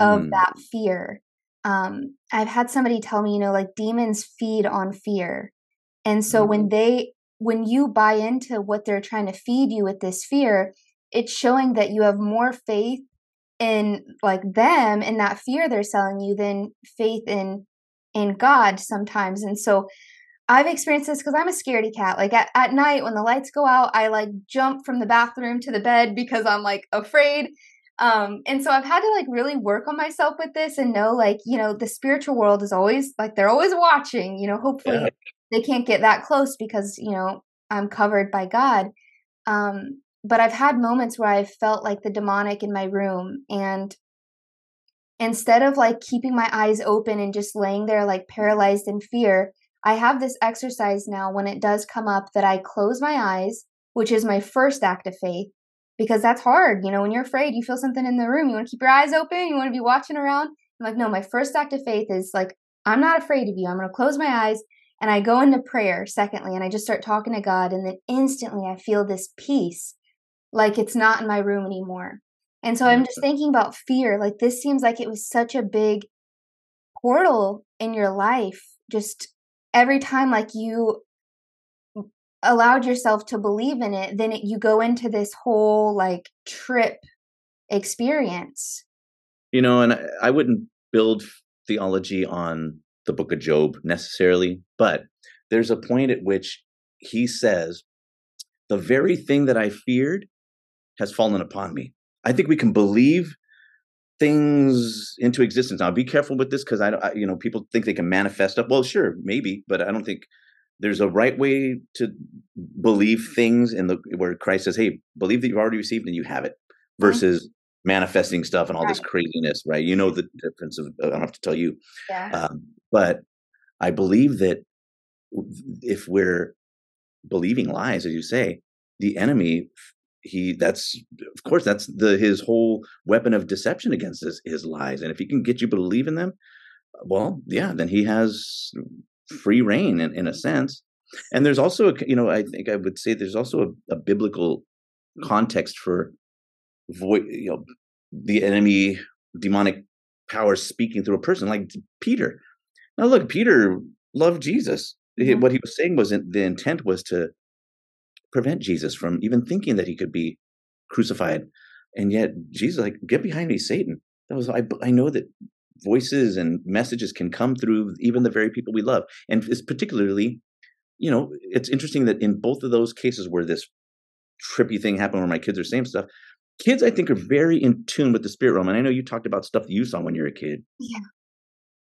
[SPEAKER 2] of mm. that fear um, I've had somebody tell me, you know, like demons feed on fear. And so mm-hmm. when they, when you buy into what they're trying to feed you with this fear, it's showing that you have more faith in like them and that fear they're selling you than faith in in God sometimes. And so I've experienced this because I'm a scaredy cat. Like at, at night when the lights go out, I like jump from the bathroom to the bed because I'm like afraid. Um, and so I've had to like really work on myself with this and know like, you know, the spiritual world is always like they're always watching, you know, hopefully yeah. they can't get that close because, you know, I'm covered by God. Um, but I've had moments where I've felt like the demonic in my room and instead of like keeping my eyes open and just laying there like paralyzed in fear, I have this exercise now when it does come up that I close my eyes, which is my first act of faith because that's hard. You know, when you're afraid, you feel something in the room. You want to keep your eyes open. You want to be watching around. I'm like, no, my first act of faith is like, I'm not afraid of you. I'm going to close my eyes and I go into prayer, secondly, and I just start talking to God. And then instantly I feel this peace, like it's not in my room anymore. And so I'm just thinking about fear. Like, this seems like it was such a big portal in your life. Just every time, like, you allowed yourself to believe in it, then it, you go into this whole like trip experience.
[SPEAKER 1] You know, and I, I wouldn't build theology on the book of Job necessarily, but there's a point at which he says, The very thing that I feared has fallen upon me. I think we can believe things into existence. Now, be careful with this because I, I, you know, people think they can manifest up. Well, sure, maybe, but I don't think there's a right way to believe things in the where Christ says, "Hey, believe that you've already received and you have it," uh-huh. versus mm-hmm. manifesting stuff and all right. this craziness. Right? You know the difference of. I don't have to tell you. Yeah. Um, but I believe that if we're believing lies, as you say, the enemy he that's of course that's the his whole weapon of deception against his, his lies and if he can get you to believe in them well yeah then he has free reign in, in a sense. And there's also, a, you know, I think I would say there's also a, a biblical context for voice, you know, the enemy, demonic powers speaking through a person like Peter. Now, look, Peter loved Jesus. Mm-hmm. What he was saying wasn't the intent was to prevent Jesus from even thinking that he could be crucified. And yet, Jesus, like, get behind me, Satan. That was I. I know that voices and messages can come through even the very people we love. And it's particularly, you know, it's interesting that in both of those cases where this trippy thing happened where my kids are saying stuff, kids I think are mm-hmm. very in tune with the spirit realm. And I know you talked about stuff that you saw when you were a kid.
[SPEAKER 2] Yeah.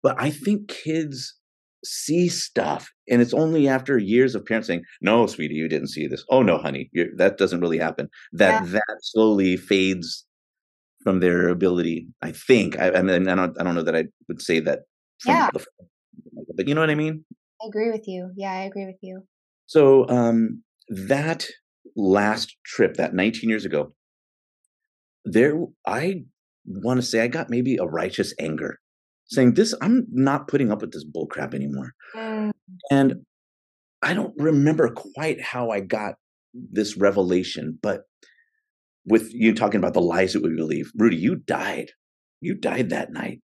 [SPEAKER 1] But I think kids see stuff and it's only after years of parents saying no sweetie you didn't see this oh no honey that doesn't really happen that yeah. that slowly fades from their ability. I think. I, I mean, I don't. I don't know that I would say that.
[SPEAKER 2] yeah.
[SPEAKER 1] The, but you know what I mean.
[SPEAKER 2] I agree with you. Yeah, I agree with you.
[SPEAKER 1] So um, that last trip, that 19 years ago, there, I want to say I got maybe a righteous anger, saying this, I'm not putting up with this bullcrap anymore. Mm. And I don't remember quite how I got this revelation, but with you talking about the lies that we believe, Rudy, you died. You died that night.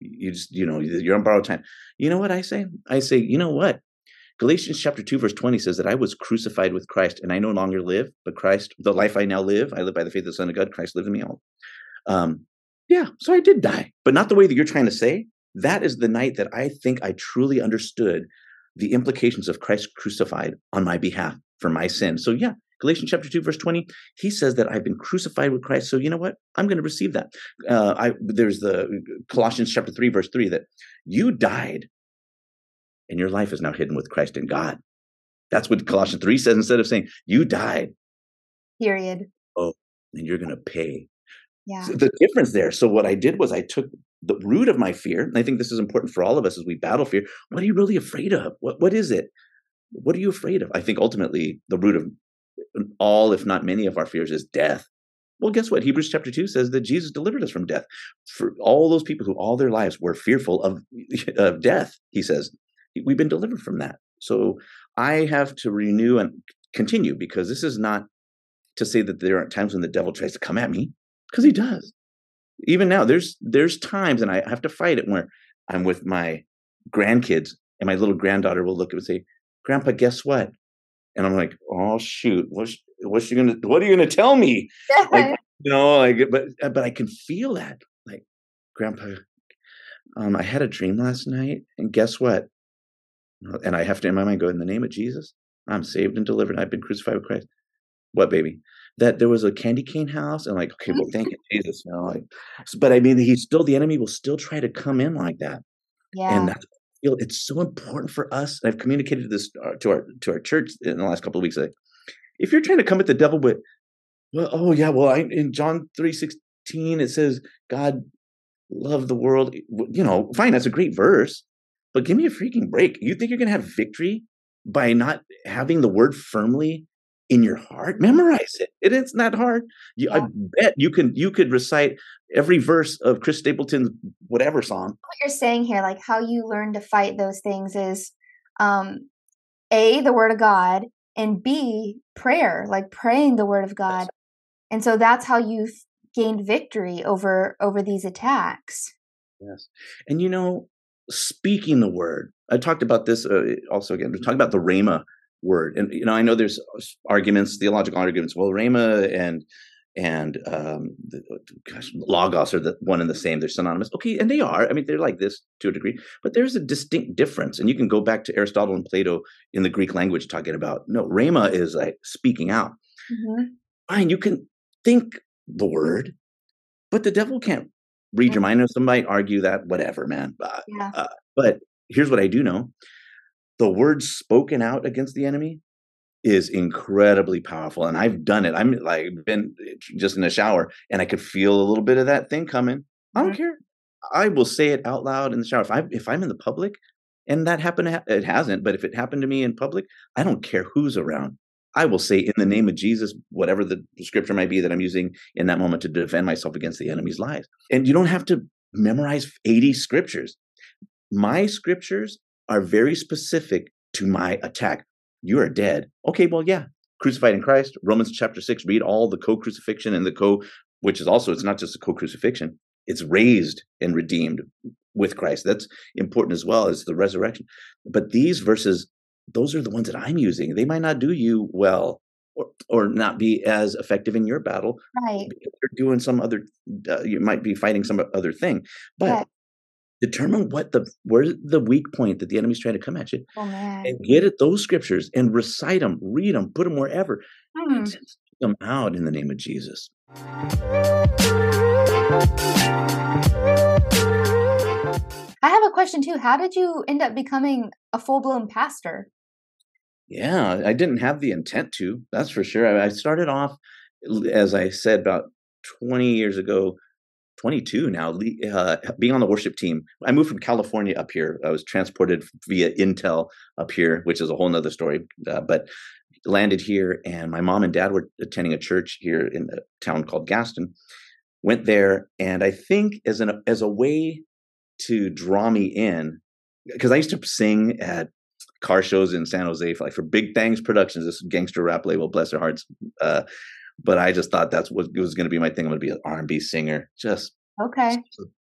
[SPEAKER 1] You just, you know, you're on borrowed time. You know what I say? I say, you know what? Galatians chapter 2, verse 20 says that I was crucified with Christ and I no longer live, but Christ, the life I now live, I live by the faith of the Son of God. Christ lives in me all. Um, yeah, so I did die, but not the way that you're trying to say. That is the night that I think I truly understood the implications of Christ crucified on my behalf for my sin. So, yeah, Galatians chapter 2, verse 20, he says that I've been crucified with Christ. So, you know what? I'm going to receive that. Uh, I, there's the Colossians chapter 3, verse 3, that you died and your life is now hidden with Christ in God. That's what Colossians 3 says instead of saying you died.
[SPEAKER 2] Period.
[SPEAKER 1] Oh, and you're going to pay.
[SPEAKER 2] Yeah.
[SPEAKER 1] So the difference there. So what I did was I took the root of my fear, and I think this is important for all of us as we battle fear. What are you really afraid of? What what is it? What are you afraid of? I think ultimately the root of all, if not many, of our fears is death. Well, guess what? Hebrews chapter 2 says that Jesus delivered us from death. For all those people who all their lives were fearful of, (laughs) of death, he says, we've been delivered from that. So I have to renew and continue because this is not to say that there aren't times when the devil tries to come at me, because he does. Even now, there's there's times, and I have to fight it where I'm with my grandkids, and my little granddaughter will look at me and say, "Grandpa, guess what?" And I'm like, "Oh shoot, what's what's you gonna what are you gonna tell me?" like, (laughs) you know, like, but but I can feel that, like, Grandpa, um, I had a dream last night, and guess what? And I have to, in my mind, go, in the name of Jesus, I'm saved and delivered. I've been crucified with Christ. What, baby? That there was a candy cane house, and like, okay, well, thank you, (laughs) Jesus. You know, like, but I mean, he's still the enemy will still try to come in like that.
[SPEAKER 2] Yeah.
[SPEAKER 1] And that's feel it's so important for us. I've communicated this uh, to our to our church in the last couple of weeks. Like, if you're trying to come at the devil with, well, oh yeah, well, I, in John three sixteen it says God loved the world. You know, fine, that's a great verse. But give me a freaking break. You think you're going to have victory by not having the word firmly in your heart? Memorize it. It is not hard. You, yeah. I bet you can. You could recite every verse of Chris Stapleton's whatever song.
[SPEAKER 2] What you're saying here, like how you learn to fight those things, is um, a the word of God, and b prayer, like praying the word of God. Yes. And so that's how you've gained victory over over these attacks.
[SPEAKER 1] Yes, and you know speaking the word. I talked about this uh, also again. We're talking about the Rhema word, and you know, I know there's arguments, theological arguments. Well, Rhema and and um, the, gosh, logos are the one and the same. They're synonymous. Okay, and they are. I mean, they're like this to a degree, but there's a distinct difference. And you can go back to Aristotle and Plato in the Greek language talking about no. Rhema is like speaking out. Mm-hmm. Fine, you can think the word, but the devil can't read your mind. Some might argue that whatever, man. Uh, yeah. uh, but here's what I do know: the words spoken out against the enemy is incredibly powerful, and I've done it. I'm like been just in the shower, and I could feel a little bit of that thing coming. I don't mm-hmm. care. I will say it out loud in the shower. If I if I'm in the public, and that happened, it hasn't. But if it happened to me in public, I don't care who's around. I will say in the name of Jesus, whatever the scripture might be that I'm using in that moment to defend myself against the enemy's lies. And you don't have to memorize 80 scriptures. My scriptures are very specific to my attack. You are dead. Okay, well, yeah, crucified in Christ. Romans chapter 6, read all the co crucifixion and the co, which is also, it's not just a co crucifixion, it's raised and redeemed with Christ. That's important as well as the resurrection. But these verses those are the ones that I'm using. They might not do you well or, or not be as effective in your battle.
[SPEAKER 2] Right.
[SPEAKER 1] You're doing some other, uh, you might be fighting some other thing. But. Determine what the, where's the weak point that the enemy's trying to come at you.
[SPEAKER 2] Oh,
[SPEAKER 1] and get at those scriptures and recite them, read them, put them wherever. Hmm. them out in the name of Jesus.
[SPEAKER 2] I have a question too. How did you end up becoming a full blown pastor?
[SPEAKER 1] Yeah, I didn't have the intent to. That's for sure. I started off, as I said, about 20 years ago, 22 now, uh, being on the worship team. I moved from California up here. I was transported via Intel up here, which is a whole nother story. Uh, but landed here, and my mom and dad were attending a church here in a town called Gaston. Went there, and I think as an as a way to draw me in, because I used to sing at car shows in San Jose for like for Big Thangs Productions, this gangster rap label, bless their hearts. Uh, but I just thought that's what it was going to be my thing. I'm going to be an R&B singer. Just
[SPEAKER 2] okay. (laughs)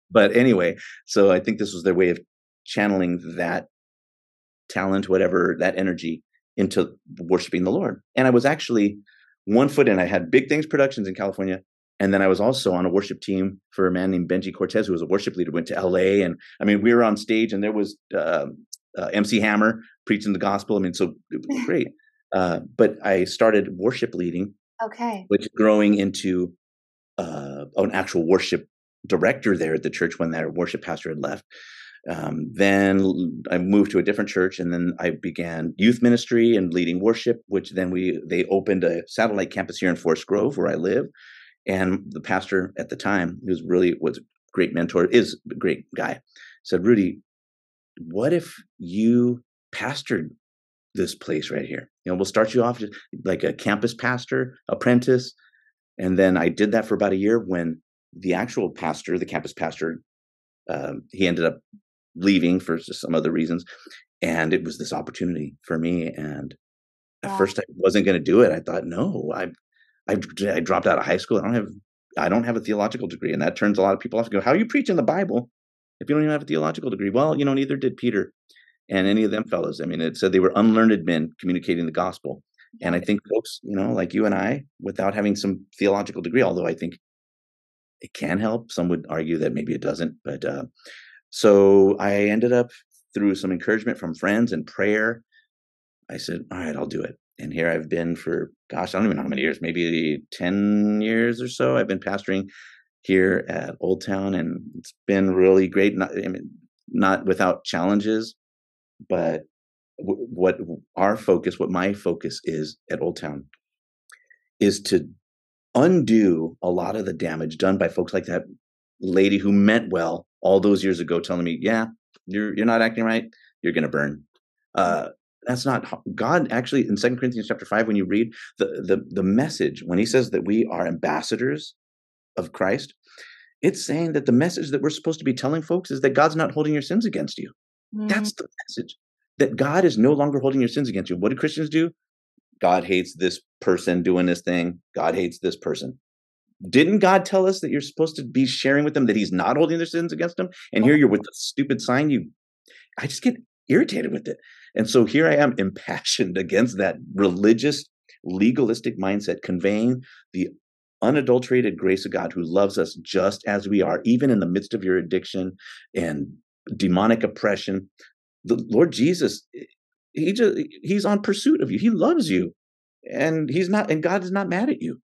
[SPEAKER 1] But anyway, so I think this was their way of channeling that talent, whatever that energy, into worshiping the Lord. And I was actually one foot in. I had Big Things Productions in California, and then I was also on a worship team for a man named Benji Cortez, who was a worship leader. Went to L.A. and I mean, we were on stage, and there was uh, uh, MC Hammer preaching the gospel. I mean, so it was (laughs) great. Uh, but I started worship leading
[SPEAKER 2] Okay.
[SPEAKER 1] Which growing into uh, an actual worship director there at the church when their worship pastor had left. Um, then I moved to a different church, and then I began youth ministry and leading worship. Which then we they opened a satellite campus here in Forest Grove, where I live. And the pastor at the time, who was really was a great mentor, is a great guy, said, "Rudy, what if you pastored this place right here. You know, we'll start you off like a campus pastor, apprentice. And then I did that for about a year when the actual pastor, the campus pastor, um, he ended up leaving for some other reasons. And it was this opportunity for me. And at first I wasn't going to do it. I thought, no, I, I, I dropped out of high school. I don't have, I don't have a theological degree. And that turns a lot of people off and go, how are you preaching the Bible if you don't even have a theological degree? Well, you know, neither did Peter and any of them fellows. I mean, it said they were unlearned men communicating the gospel. And I think folks, you know, like you and I, without having some theological degree, although I think it can help, some would argue that maybe it doesn't. But uh, so I ended up through some encouragement from friends and prayer. I said, all right, I'll do it. And here I've been for, gosh, I don't even know how many years, maybe 10 years or so. I've been pastoring here at Old Town, and it's been really great. Not, I mean, not without challenges, but w- what our focus, what my focus is at Old Town, is to undo a lot of the damage done by folks like that lady who meant well all those years ago, telling me, "Yeah, you're you're not acting right. You're going to burn." Uh, that's not God. Actually, in Second Corinthians chapter five, when you read the the the message, when He says that we are ambassadors of Christ, it's saying that the message that we're supposed to be telling folks is that God's not holding your sins against you. Mm. That's the message that God is no longer holding your sins against you. What do Christians do? God hates this person doing this thing. God hates this person. Didn't God tell us that you're supposed to be sharing with them that He's not holding their sins against them? And here you're with the stupid sign. You, I just get irritated with it. And so here I am (laughs) impassioned against that religious, legalistic mindset, conveying the unadulterated grace of God who loves us just as we are, even in the midst of your addiction and demonic oppression. The Lord Jesus, he just he's on pursuit of you. He loves you. And he's not and God is not mad at you.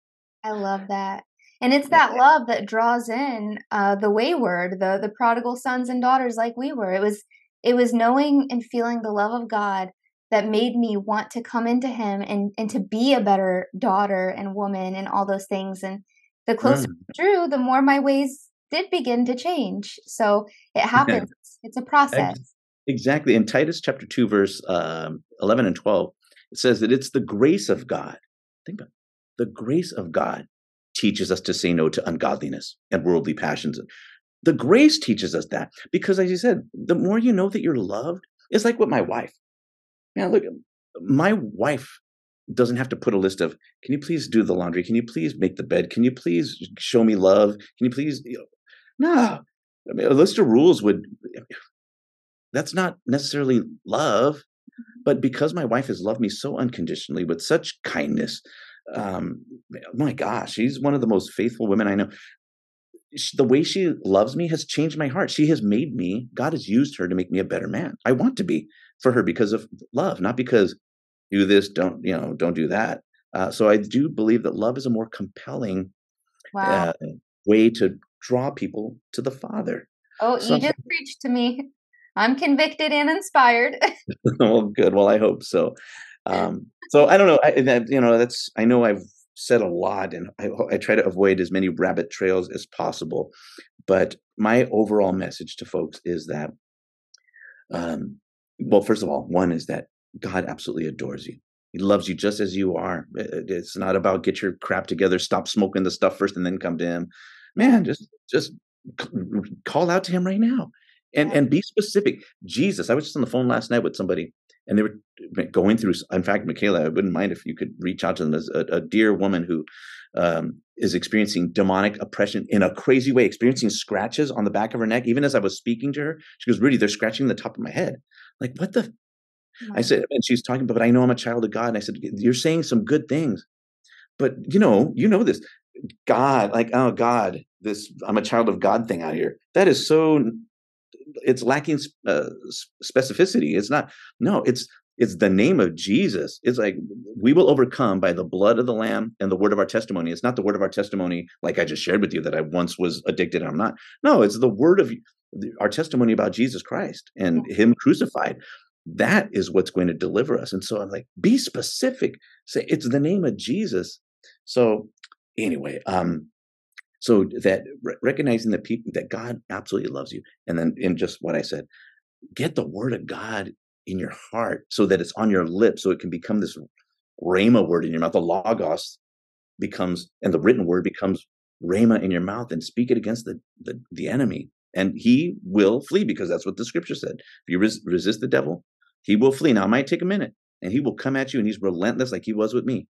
[SPEAKER 2] I love that. And it's that love that draws in uh, the wayward, the the prodigal sons and daughters like we were. It was it was knowing and feeling the love of God that made me want to come into him and and to be a better daughter and woman and all those things. And the closer mm. I drew, the more my ways did begin to change. So it happens. It's a process.
[SPEAKER 1] Exactly. In Titus chapter 2, verse um, 11 and 12, it says that it's the grace of God. Think about it. The grace of God teaches us to say no to ungodliness and worldly passions. The grace teaches us that because, as you said, the more you know that you're loved, it's like with my wife. Now, look, my wife doesn't have to put a list of, can you please do the laundry? Can you please make the bed? Can you please show me love? Can you please, you know, no, I mean, a list of rules would, that's not necessarily love, mm-hmm. but because my wife has loved me so unconditionally with such kindness, um, my gosh, she's one of the most faithful women I know. The way she loves me has changed my heart. She has made me, God has used her to make me a better man. I want to be for her because of love, not because do this, don't, you know, don't do that. Uh, so I do believe that love is a more compelling wow. uh, way to draw people to the Father.
[SPEAKER 2] Oh, you just preached to me. I'm convicted and inspired.
[SPEAKER 1] well, (laughs) (laughs) good. Well, I hope so. Um, so I don't know. I, that, you know, that's. I know I've said a lot, and I, I try to avoid as many rabbit trails as possible. But my overall message to folks is that, um, well, first of all, one is that God absolutely adores you. He loves you just as you are. It's not about get your crap together, stop smoking the stuff first, and then come to Him. Man, just just call out to Him right now and and be specific jesus i was just on the phone last night with somebody and they were going through. In fact, Michaela, I wouldn't mind if you could reach out to them as a, a dear woman who um, is experiencing demonic oppression in a crazy way, experiencing scratches on the back of her neck. Even as I was speaking to her, she goes, "Rudy, they're scratching the top of my head." Like, what the? I said, and she's talking, but I know I'm a child of God. And I said, "You're saying some good things, but you know, you know this." God, like, oh God, this I'm a child of God thing out here. That is so it's lacking uh, specificity. It's not. No, it's it's the name of Jesus. It's like we will overcome by the blood of the Lamb and the word of our testimony. It's not the word of our testimony, like I just shared with you, that I once was addicted and I'm not. No, it's the word of our testimony about Jesus Christ and Him crucified. That is what's going to deliver us. And so I'm like, be specific. Say it's the name of Jesus. So anyway, um, so that recognizing that people that God absolutely loves you, and then in just what I said, get the word of God in your heart so that it's on your lips, so it can become this rhema word in your mouth. The logos becomes, and the written word becomes rhema in your mouth, and speak it against the the, the enemy, and he will flee because that's what the scripture said. If you res- resist the devil, he will flee. Now it might take a minute, and he will come at you, and he's relentless like he was with me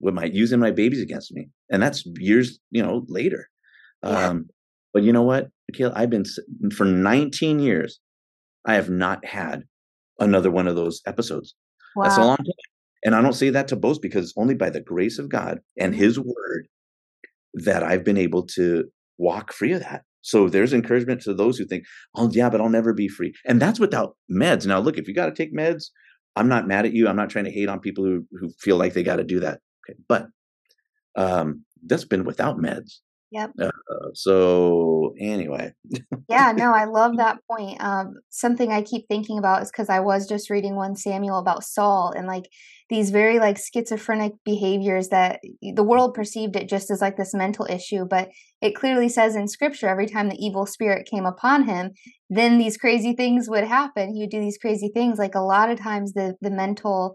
[SPEAKER 1] with my using my babies against me, and that's years you know later. Yeah. Um, but you know what, Akil, I've been for 19 years. I have not had another one of those episodes. Wow. That's a long time. And I don't say that to boast because only by the grace of God and mm-hmm. His word that I've been able to walk free of that. So there's encouragement to those who think, oh, yeah, but I'll never be free. And that's without meds. Now, look, if you got to take meds, I'm not mad at you. I'm not trying to hate on people who, who feel like they got to do that. Okay. But um, that's been without meds.
[SPEAKER 2] Yep.
[SPEAKER 1] Uh, so anyway.
[SPEAKER 2] yeah, no, I love (laughs) that point. Um, something I keep thinking about is because I was just reading one Samuel about Saul and like these very like schizophrenic behaviors that the world perceived it just as like this mental issue, but it clearly says in scripture every time the evil spirit came upon him, then these crazy things would happen. He would do these crazy things. Like a lot of times the the mental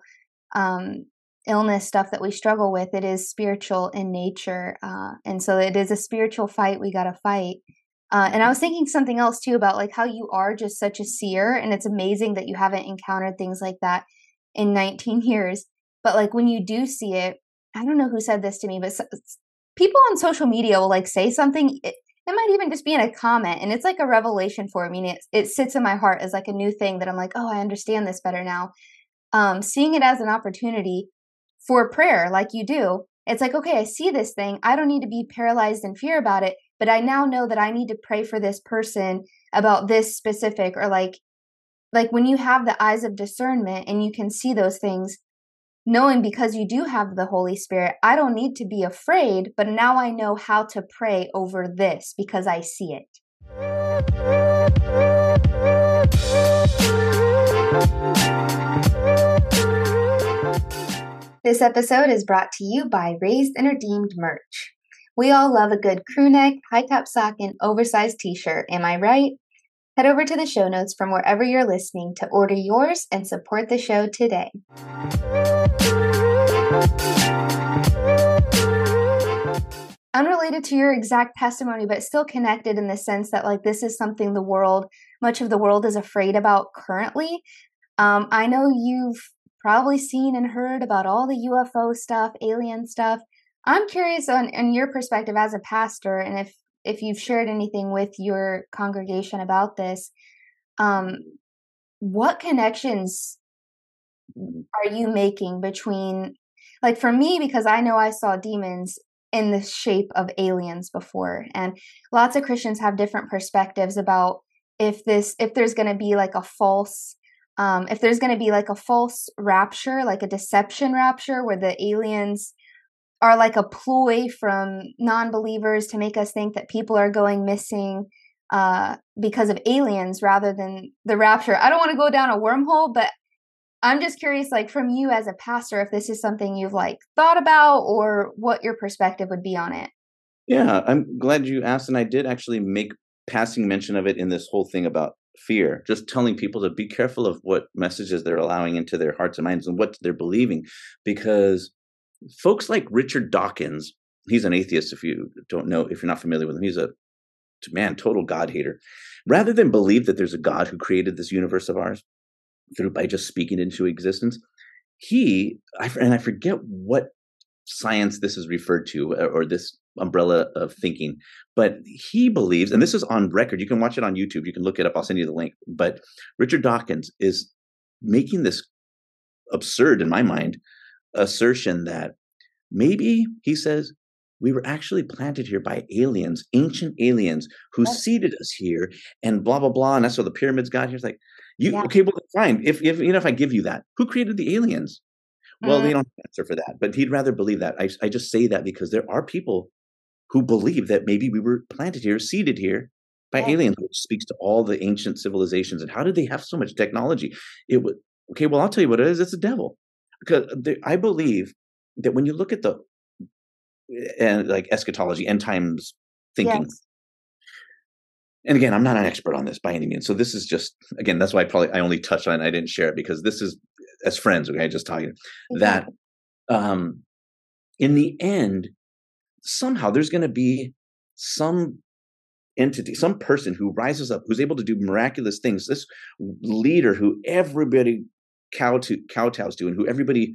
[SPEAKER 2] um illness stuff that we struggle with, it is spiritual in nature. Uh, and so it is a spiritual fight we got to fight. Uh, and I was thinking something else too about like how you are just such a seer, and it's amazing that you haven't encountered things like that in 19 (laughs) years. But like when you do see it, I don't know who said this to me, but people on social media will like say something. It, it might even just be in a comment, and it's like a revelation for me. It it sits in my heart as like a new thing that I'm like, oh, I understand this better now. Um, seeing it as an opportunity for prayer like you do. It's like, okay, I see this thing. I don't need to be paralyzed in fear about it, but I now know that I need to pray for this person about this specific or like like when you have the eyes of discernment and you can see those things knowing because you do have the holy spirit i don't need to be afraid but now i know how to pray over this because i see it This episode is brought to you by Raised and Redeemed merch. We all love a good crew neck, high top sock, and oversized t shirt, am I right? Head over to the show notes from wherever you're listening to order yours and support the show today. Unrelated to your exact testimony, but still connected in the sense that, like, this is something the world, much of the world is afraid about currently. Um, I know you've probably seen and heard about all the UFO stuff, alien stuff. I'm curious on, on your perspective as a pastor, and if if you've shared anything with your congregation about this, um, what connections are you making between, like for me, because I know I saw demons in the shape of aliens before, and lots of Christians have different perspectives about if this if there's going to be like a false um, if there's going to be like a false rapture, like a deception rapture, where the aliens are like a ploy from non believers to make us think that people are going missing uh, because of aliens rather than the rapture. I don't want to go down a wormhole, but I'm just curious, like from you as a pastor, if this is something you've like thought about or what your perspective would be on it.
[SPEAKER 1] Yeah, I'm glad you asked. And I did actually make passing mention of it in this whole thing about fear, just telling people to be careful of what messages they're allowing into their hearts and minds and what they're believing. Because folks like Richard Dawkins, he's an atheist if you don't know, if you're not familiar with him, he's a man, total God hater. Rather than believe that there's a God who created this universe of ours, through by just speaking into existence. He, I, and I forget what science this is referred to or, or this umbrella of thinking, but he believes, and this is on record. You can watch it on YouTube. You can look it up. I'll send you the link. But Richard Dawkins is making this absurd, in my mind, assertion that maybe he says we were actually planted here by aliens, ancient aliens who yes. seeded us here, and blah blah blah. And that's how the pyramids got here. It's like you yeah. okay, well, fine. If if you know if I give you that, who created the aliens? Well, they mm. don't answer for that, but he'd rather believe that. I I just say that because there are people who believe that maybe we were planted here, seeded here by yeah. aliens, which speaks to all the ancient civilizations. And how did they have so much technology? It was okay. Well, I'll tell you what it is. It's a devil, because I believe that when you look at the and like eschatology, end times thinking. Yes. And again, I'm not an expert on this by any means. So this is just again, that's why I probably I only touched on it. I didn't share it because this is as friends, okay, just talking okay. that um in the end, somehow there's gonna be some entity, some person who rises up, who's able to do miraculous things, this leader who everybody cow to kowtows to and who everybody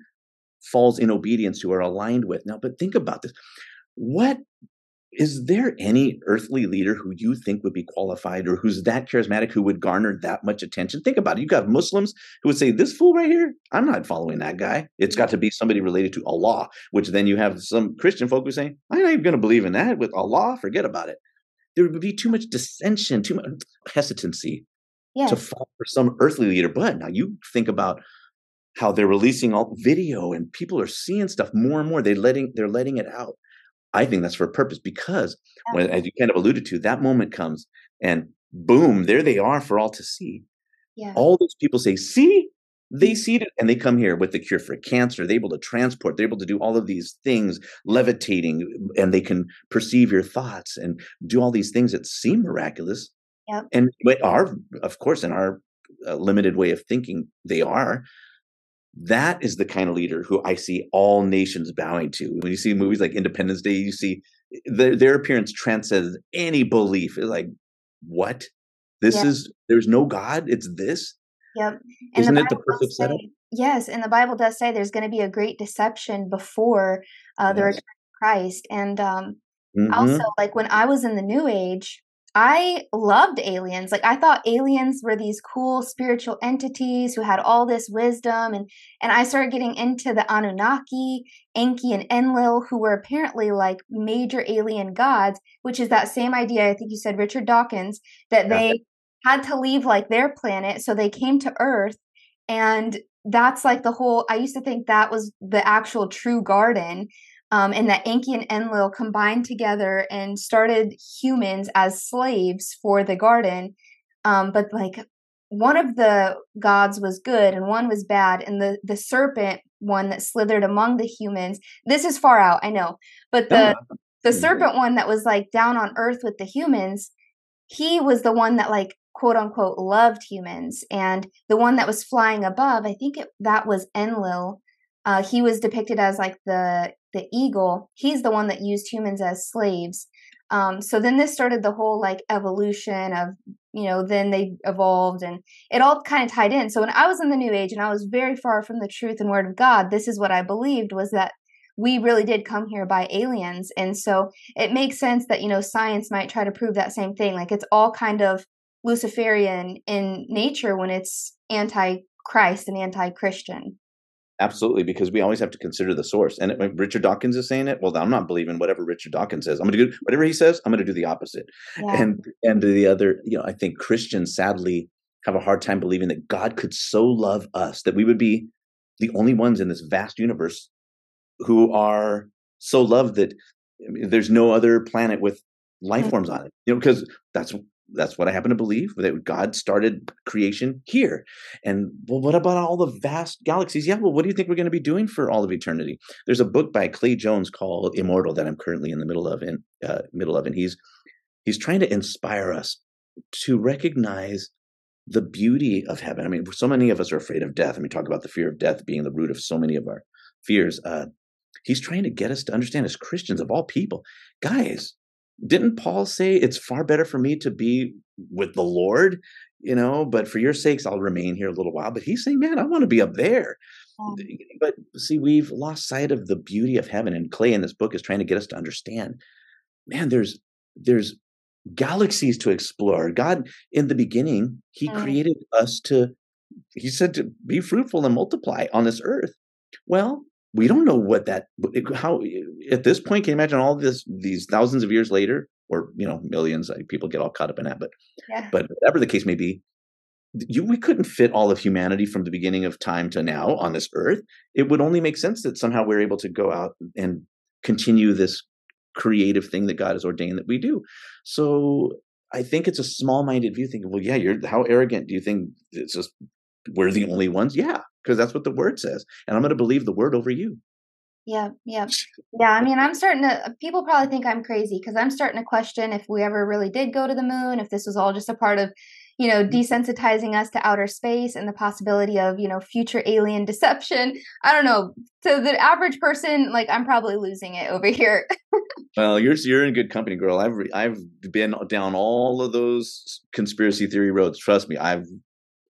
[SPEAKER 1] falls in obedience to or aligned with. Now, but think about this. What is there any earthly leader who you think would be qualified or who's that charismatic who would garner that much attention? Think about it. You've got Muslims who would say, This fool right here, I'm not following that guy. It's got to be somebody related to Allah, which then you have some Christian folk who say, I'm not even going to believe in that with Allah. Forget about it. There would be too much dissension, too much hesitancy yes. to fall for some earthly leader. But now you think about how they're releasing all video and people are seeing stuff more and more. They're letting they're letting it out. I think that's for a purpose because when, as you kind of alluded to, that moment comes and boom, there they are for all to see. Yeah. All those people say, "See, they see it," and they come here with the cure for cancer. They're able to transport. They're able to do all of these things, levitating, and they can perceive your thoughts and do all these things that seem miraculous. Yep. And are, of course, in our uh, limited way of thinking, they are that is the kind of leader who I see all nations bowing to. When you see movies like Independence Day, you see their, their appearance transcends any belief. It's like, what? This yep. is there's no God. It's this.
[SPEAKER 2] Yep.
[SPEAKER 1] And Isn't the it the perfect say, setup?
[SPEAKER 2] Yes, and the Bible does say there's going to be a great deception before uh, the yes. return of Christ. And um, mm-hmm. also, like when I was in the New Age, I loved aliens. Like I thought aliens were these cool spiritual entities who had all this wisdom and and I started getting into the Anunnaki, Enki and Enlil who were apparently like major alien gods, which is that same idea I think you said Richard Dawkins that they had to leave like their planet so they came to Earth and that's like the whole I used to think that was the actual true garden um, and that Enki and Enlil combined together and started humans as slaves for the garden. Um, but like one of the gods was good and one was bad, and the the serpent one that slithered among the humans. This is far out, I know, but the oh. the serpent one that was like down on earth with the humans, he was the one that like quote unquote loved humans, and the one that was flying above, I think it, that was Enlil. Uh, he was depicted as like the the eagle, he's the one that used humans as slaves. Um, so then this started the whole like evolution of, you know, then they evolved and it all kind of tied in. So when I was in the new age and I was very far from the truth and word of God, this is what I believed was that we really did come here by aliens. And so it makes sense that, you know, science might try to prove that same thing. Like it's all kind of Luciferian in nature when it's anti Christ and anti Christian.
[SPEAKER 1] Absolutely, because we always have to consider the source. And if Richard Dawkins is saying it, well, I'm not believing whatever Richard Dawkins says. I'm going to do whatever he says. I'm going to do the opposite. Yeah. And and the other, you know, I think Christians sadly have a hard time believing that God could so love us that we would be the only ones in this vast universe who are so loved that there's no other planet with life mm. forms on it. You know, because that's that's what I happen to believe that God started creation here. And well, what about all the vast galaxies? Yeah, well, what do you think we're going to be doing for all of eternity? There's a book by Clay Jones called Immortal that I'm currently in the middle of, in uh, middle of, and he's he's trying to inspire us to recognize the beauty of heaven. I mean, so many of us are afraid of death, and we talk about the fear of death being the root of so many of our fears. Uh, he's trying to get us to understand, as Christians of all people, guys, didn't Paul say it's far better for me to be with the Lord? you know, but for your sakes, I'll remain here a little while. But he's saying, man, I want to be up there. But see, we've lost sight of the beauty of heaven. And Clay in this book is trying to get us to understand, man, there's there's galaxies to explore. God, in the beginning, He created us to, He said to be fruitful and multiply on this earth. Well, we don't know what that how at this point can you imagine all this these thousands of years later or you know millions people get all caught up in that but yeah. but whatever the case may be you, we couldn't fit all of humanity from the beginning of time to now on this earth it would only make sense that somehow we're able to go out and continue this creative thing that god has ordained that we do so i think it's a small-minded view thinking well yeah you're how arrogant do you think it's just we're the only ones yeah because that's what the word says and i'm going to believe the word over you
[SPEAKER 2] yeah, yeah. Yeah, I mean, I'm starting to people probably think I'm crazy cuz I'm starting to question if we ever really did go to the moon, if this was all just a part of, you know, mm-hmm. desensitizing us to outer space and the possibility of, you know, future alien deception. I don't know. So the average person, like I'm probably losing it over here.
[SPEAKER 1] well, you're you're in good company, girl. I've I've been down all of those conspiracy theory roads. Trust me, I've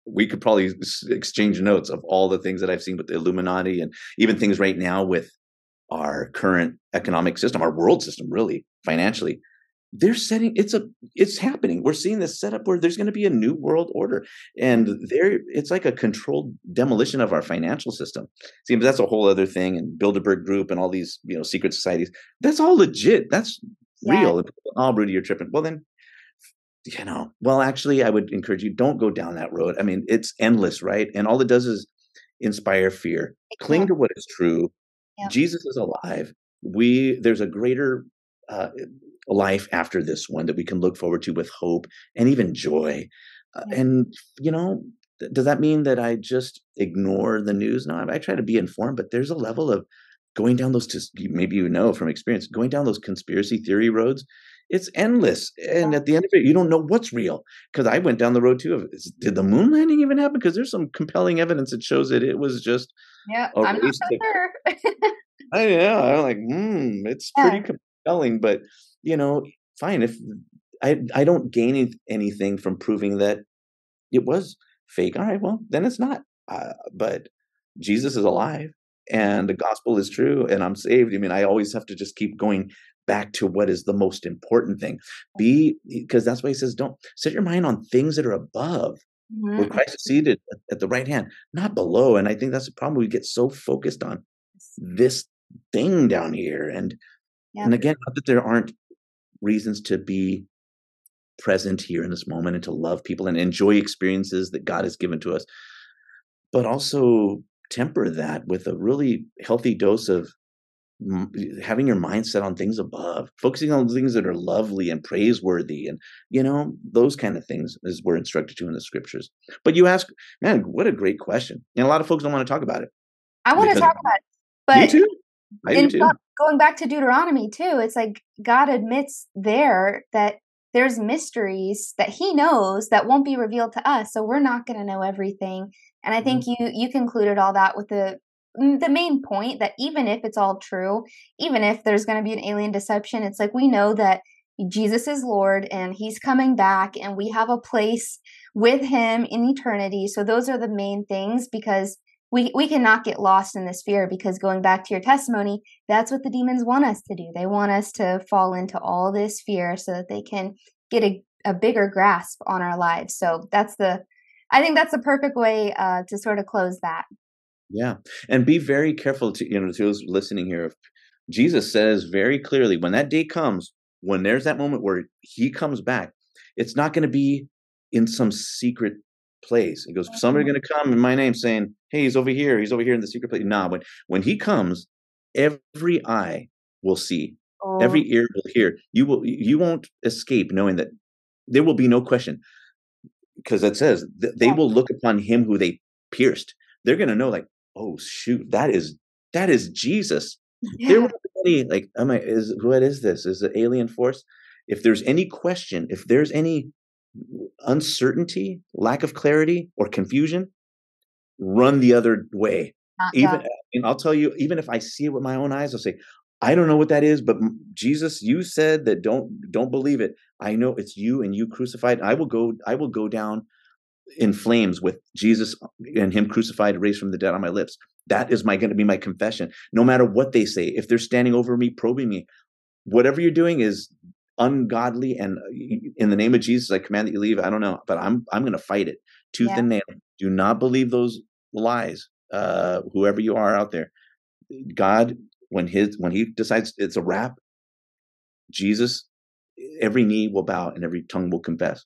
[SPEAKER 1] we could probably exchange notes of all the things that I've seen with the Illuminati and even things right now with our current economic system, our world system, really financially. They're setting it's a it's happening. We're seeing this setup where there's going to be a new world order, and there it's like a controlled demolition of our financial system. See, but that's a whole other thing. And Bilderberg Group and all these you know secret societies. That's all legit. That's yeah. real. Oh, Rudy, you're tripping. Well, then you know, well, actually, I would encourage you don't go down that road. I mean, it's endless, right? And all it does is inspire fear. Cling to what is true. Yeah. Jesus is alive. We there's a greater uh, life after this one that we can look forward to with hope and even joy. Uh, and you know, th- does that mean that I just ignore the news? No, I, I try to be informed, but there's a level of going down those. maybe you know from experience, going down those conspiracy theory roads it's endless and at the end of it you don't know what's real because i went down the road too of did the moon landing even happen? Because there's some compelling evidence that shows that it was just
[SPEAKER 2] yeah i'm not so sure. (laughs)
[SPEAKER 1] I, yeah i'm like hmm it's yeah. pretty compelling but you know fine if i i don't gain anything from proving that it was fake all right well then it's not uh, but jesus is alive and the gospel is true and i'm saved i mean i always have to just keep going back to what is the most important thing. Be because that's why he says, don't set your mind on things that are above. Mm-hmm. Where Christ is seated at the right hand, not below. And I think that's the problem. We get so focused on this thing down here. And and again, not that there aren't reasons to be present here in this moment and to love people and enjoy experiences that God has given to us, but also temper that with a really healthy dose of having your mindset on things above focusing on things that are lovely and praiseworthy and you know those kind of things as we're instructed to in the scriptures but you ask man what a great question and a lot of folks don't want to talk about it
[SPEAKER 2] i want to talk about it but
[SPEAKER 1] me too I do too.
[SPEAKER 2] going back to deuteronomy too it's like god admits there that there's mysteries that he knows that won't be revealed to us so we're not going to know everything and i think mm-hmm. you you concluded all that with the the main point that even if it's all true, even if there's going to be an alien deception, it's like we know that Jesus is Lord and he's coming back and we have a place with him in eternity. So those are the main things because we we cannot get lost in this fear because going back to your testimony, that's what the demons want us to do. They want us to fall into all this fear so that they can get a, a bigger grasp on our lives. So that's the I think that's the perfect way uh, to sort of close that.
[SPEAKER 1] Yeah. And be very careful to, you know, to those listening here. Jesus says very clearly when that day comes, when there's that moment where he comes back, it's not going to be in some secret place. He goes, somebody's mm-hmm. going to come in my name saying, Hey, he's over here. He's over here in the secret place. Nah, when, when he comes, every eye will see, oh. every ear will hear. You will, you won't escape knowing that there will be no question because it says they will look upon him who they pierced. They're going to know like, oh shoot, that is that is Jesus. Yeah. There were any like, am I is what is this? Is it alien force? If there's any question, if there's any uncertainty, lack of clarity, or confusion, run the other way. Not even uh, and I'll tell you, even if I see it with my own eyes, I'll say, I don't know what that is, but Jesus, you said that don't don't believe it. I know it's you and you crucified. I will go. I will go down in flames with Jesus and Him crucified, raised from the dead on my lips. That is my going to be my confession. No matter what they say, if they're standing over me, probing me, whatever you're doing is ungodly. And uh, in the name of Jesus, I command that you leave. I don't know, but I'm I'm going to fight it tooth yeah. and nail. Do not believe those lies. Uh, whoever you are out there, God, when his when He decides it's a wrap, Jesus, every knee will bow and every tongue will confess.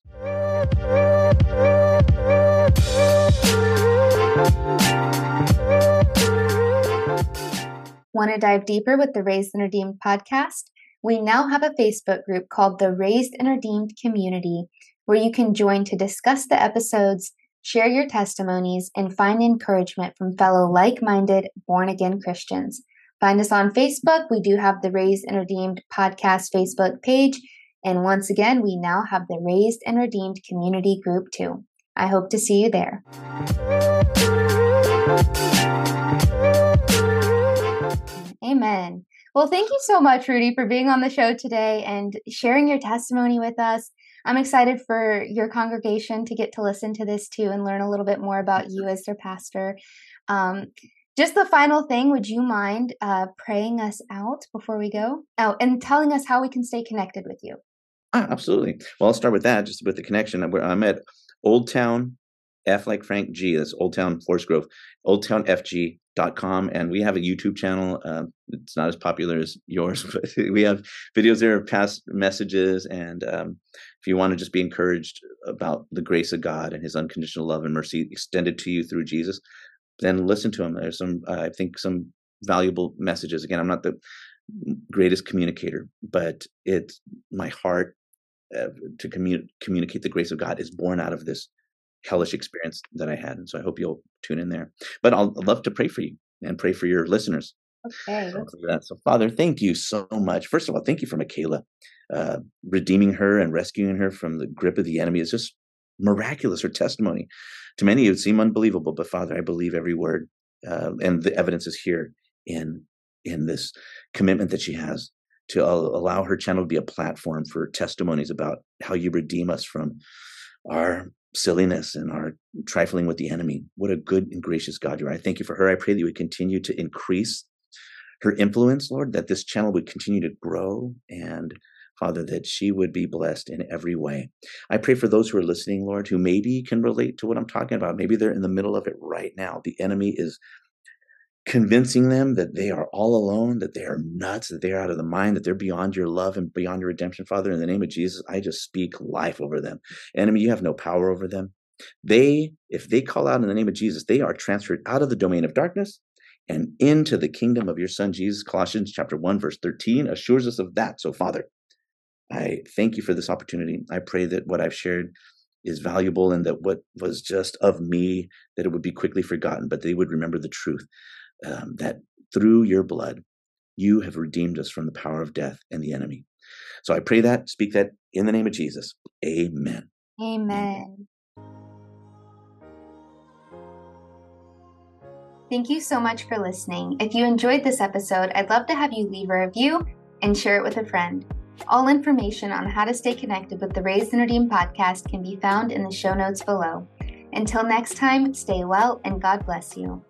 [SPEAKER 2] Want to dive deeper with the Raised and Redeemed podcast? We now have a Facebook group called the Raised and Redeemed Community where you can join to discuss the episodes, share your testimonies, and find encouragement from fellow like minded born again Christians. Find us on Facebook. We do have the Raised and Redeemed podcast Facebook page. And once again, we now have the Raised and Redeemed community group too. I hope to see you there. Amen. Well, thank you so much, Rudy, for being on the show today and sharing your testimony with us. I'm excited for your congregation to get to listen to this too and learn a little bit more about you as their pastor. Um, just the final thing, would you mind uh, praying us out before we go? Oh, and telling us how we can stay connected with you.
[SPEAKER 1] Ah, absolutely. Well, I'll start with that, just with the connection. I'm at Old Town F like Frank G. That's Old Town Forest Grove, oldtownfg.com. And we have a YouTube channel. Uh, it's not as popular as yours, (laughs) but we have videos there of past messages. And um, if you want to just be encouraged about the grace of God and his unconditional love and mercy extended to you through Jesus, then listen to him. There's some, uh, I think, some valuable messages. Again, I'm not the greatest communicator, but it's my heart uh, to commun- communicate the grace of God is born out of this hellish experience that I had. And so I hope you'll tune in there. But I'll love to pray for you and pray for your listeners.
[SPEAKER 2] Okay.
[SPEAKER 1] So, Father, thank you so much. First of all, thank you for Michaela, uh, redeeming her and rescuing her from the grip of the enemy. It's just miraculous. Her testimony, to many, it would seem unbelievable, but Father, I believe every word, uh, and the evidence is here in in this commitment that she has to allow her channel to be a platform for testimonies about how you redeem us from our silliness and our trifling with the enemy. What a good and gracious God you are. I thank you for her. I pray that you would continue to increase her influence, Lord, that this channel would continue to grow and Father, that she would be blessed in every way. I pray for those who are listening, Lord, who maybe can relate to what I'm talking about. Maybe they're in the middle of it right now. The enemy is convincing them that they are all alone, that they are nuts, that they are out of the mind, that they're beyond your love and beyond your redemption, Father. In the name of Jesus, I just speak life over them. Enemy, you have no power over them. They, if they call out in the name of Jesus, they are transferred out of the domain of darkness and into the kingdom of your son Jesus. Colossians chapter 1, verse 13 assures us of that. So, Father, I thank you for this opportunity. I pray that what I've shared is valuable and that what was just of me that it would be quickly forgotten but they would remember the truth um, that through your blood, you have redeemed us from the power of death and the enemy. So I pray that, speak that in the name of Jesus. Amen.
[SPEAKER 2] Amen. Thank you so much for listening. If you enjoyed this episode, I'd love to have you leave a review and share it with a friend. All information on how to stay connected with the Raised and Redeemed podcast can be found in the show notes below. Until next time, stay well and God bless you.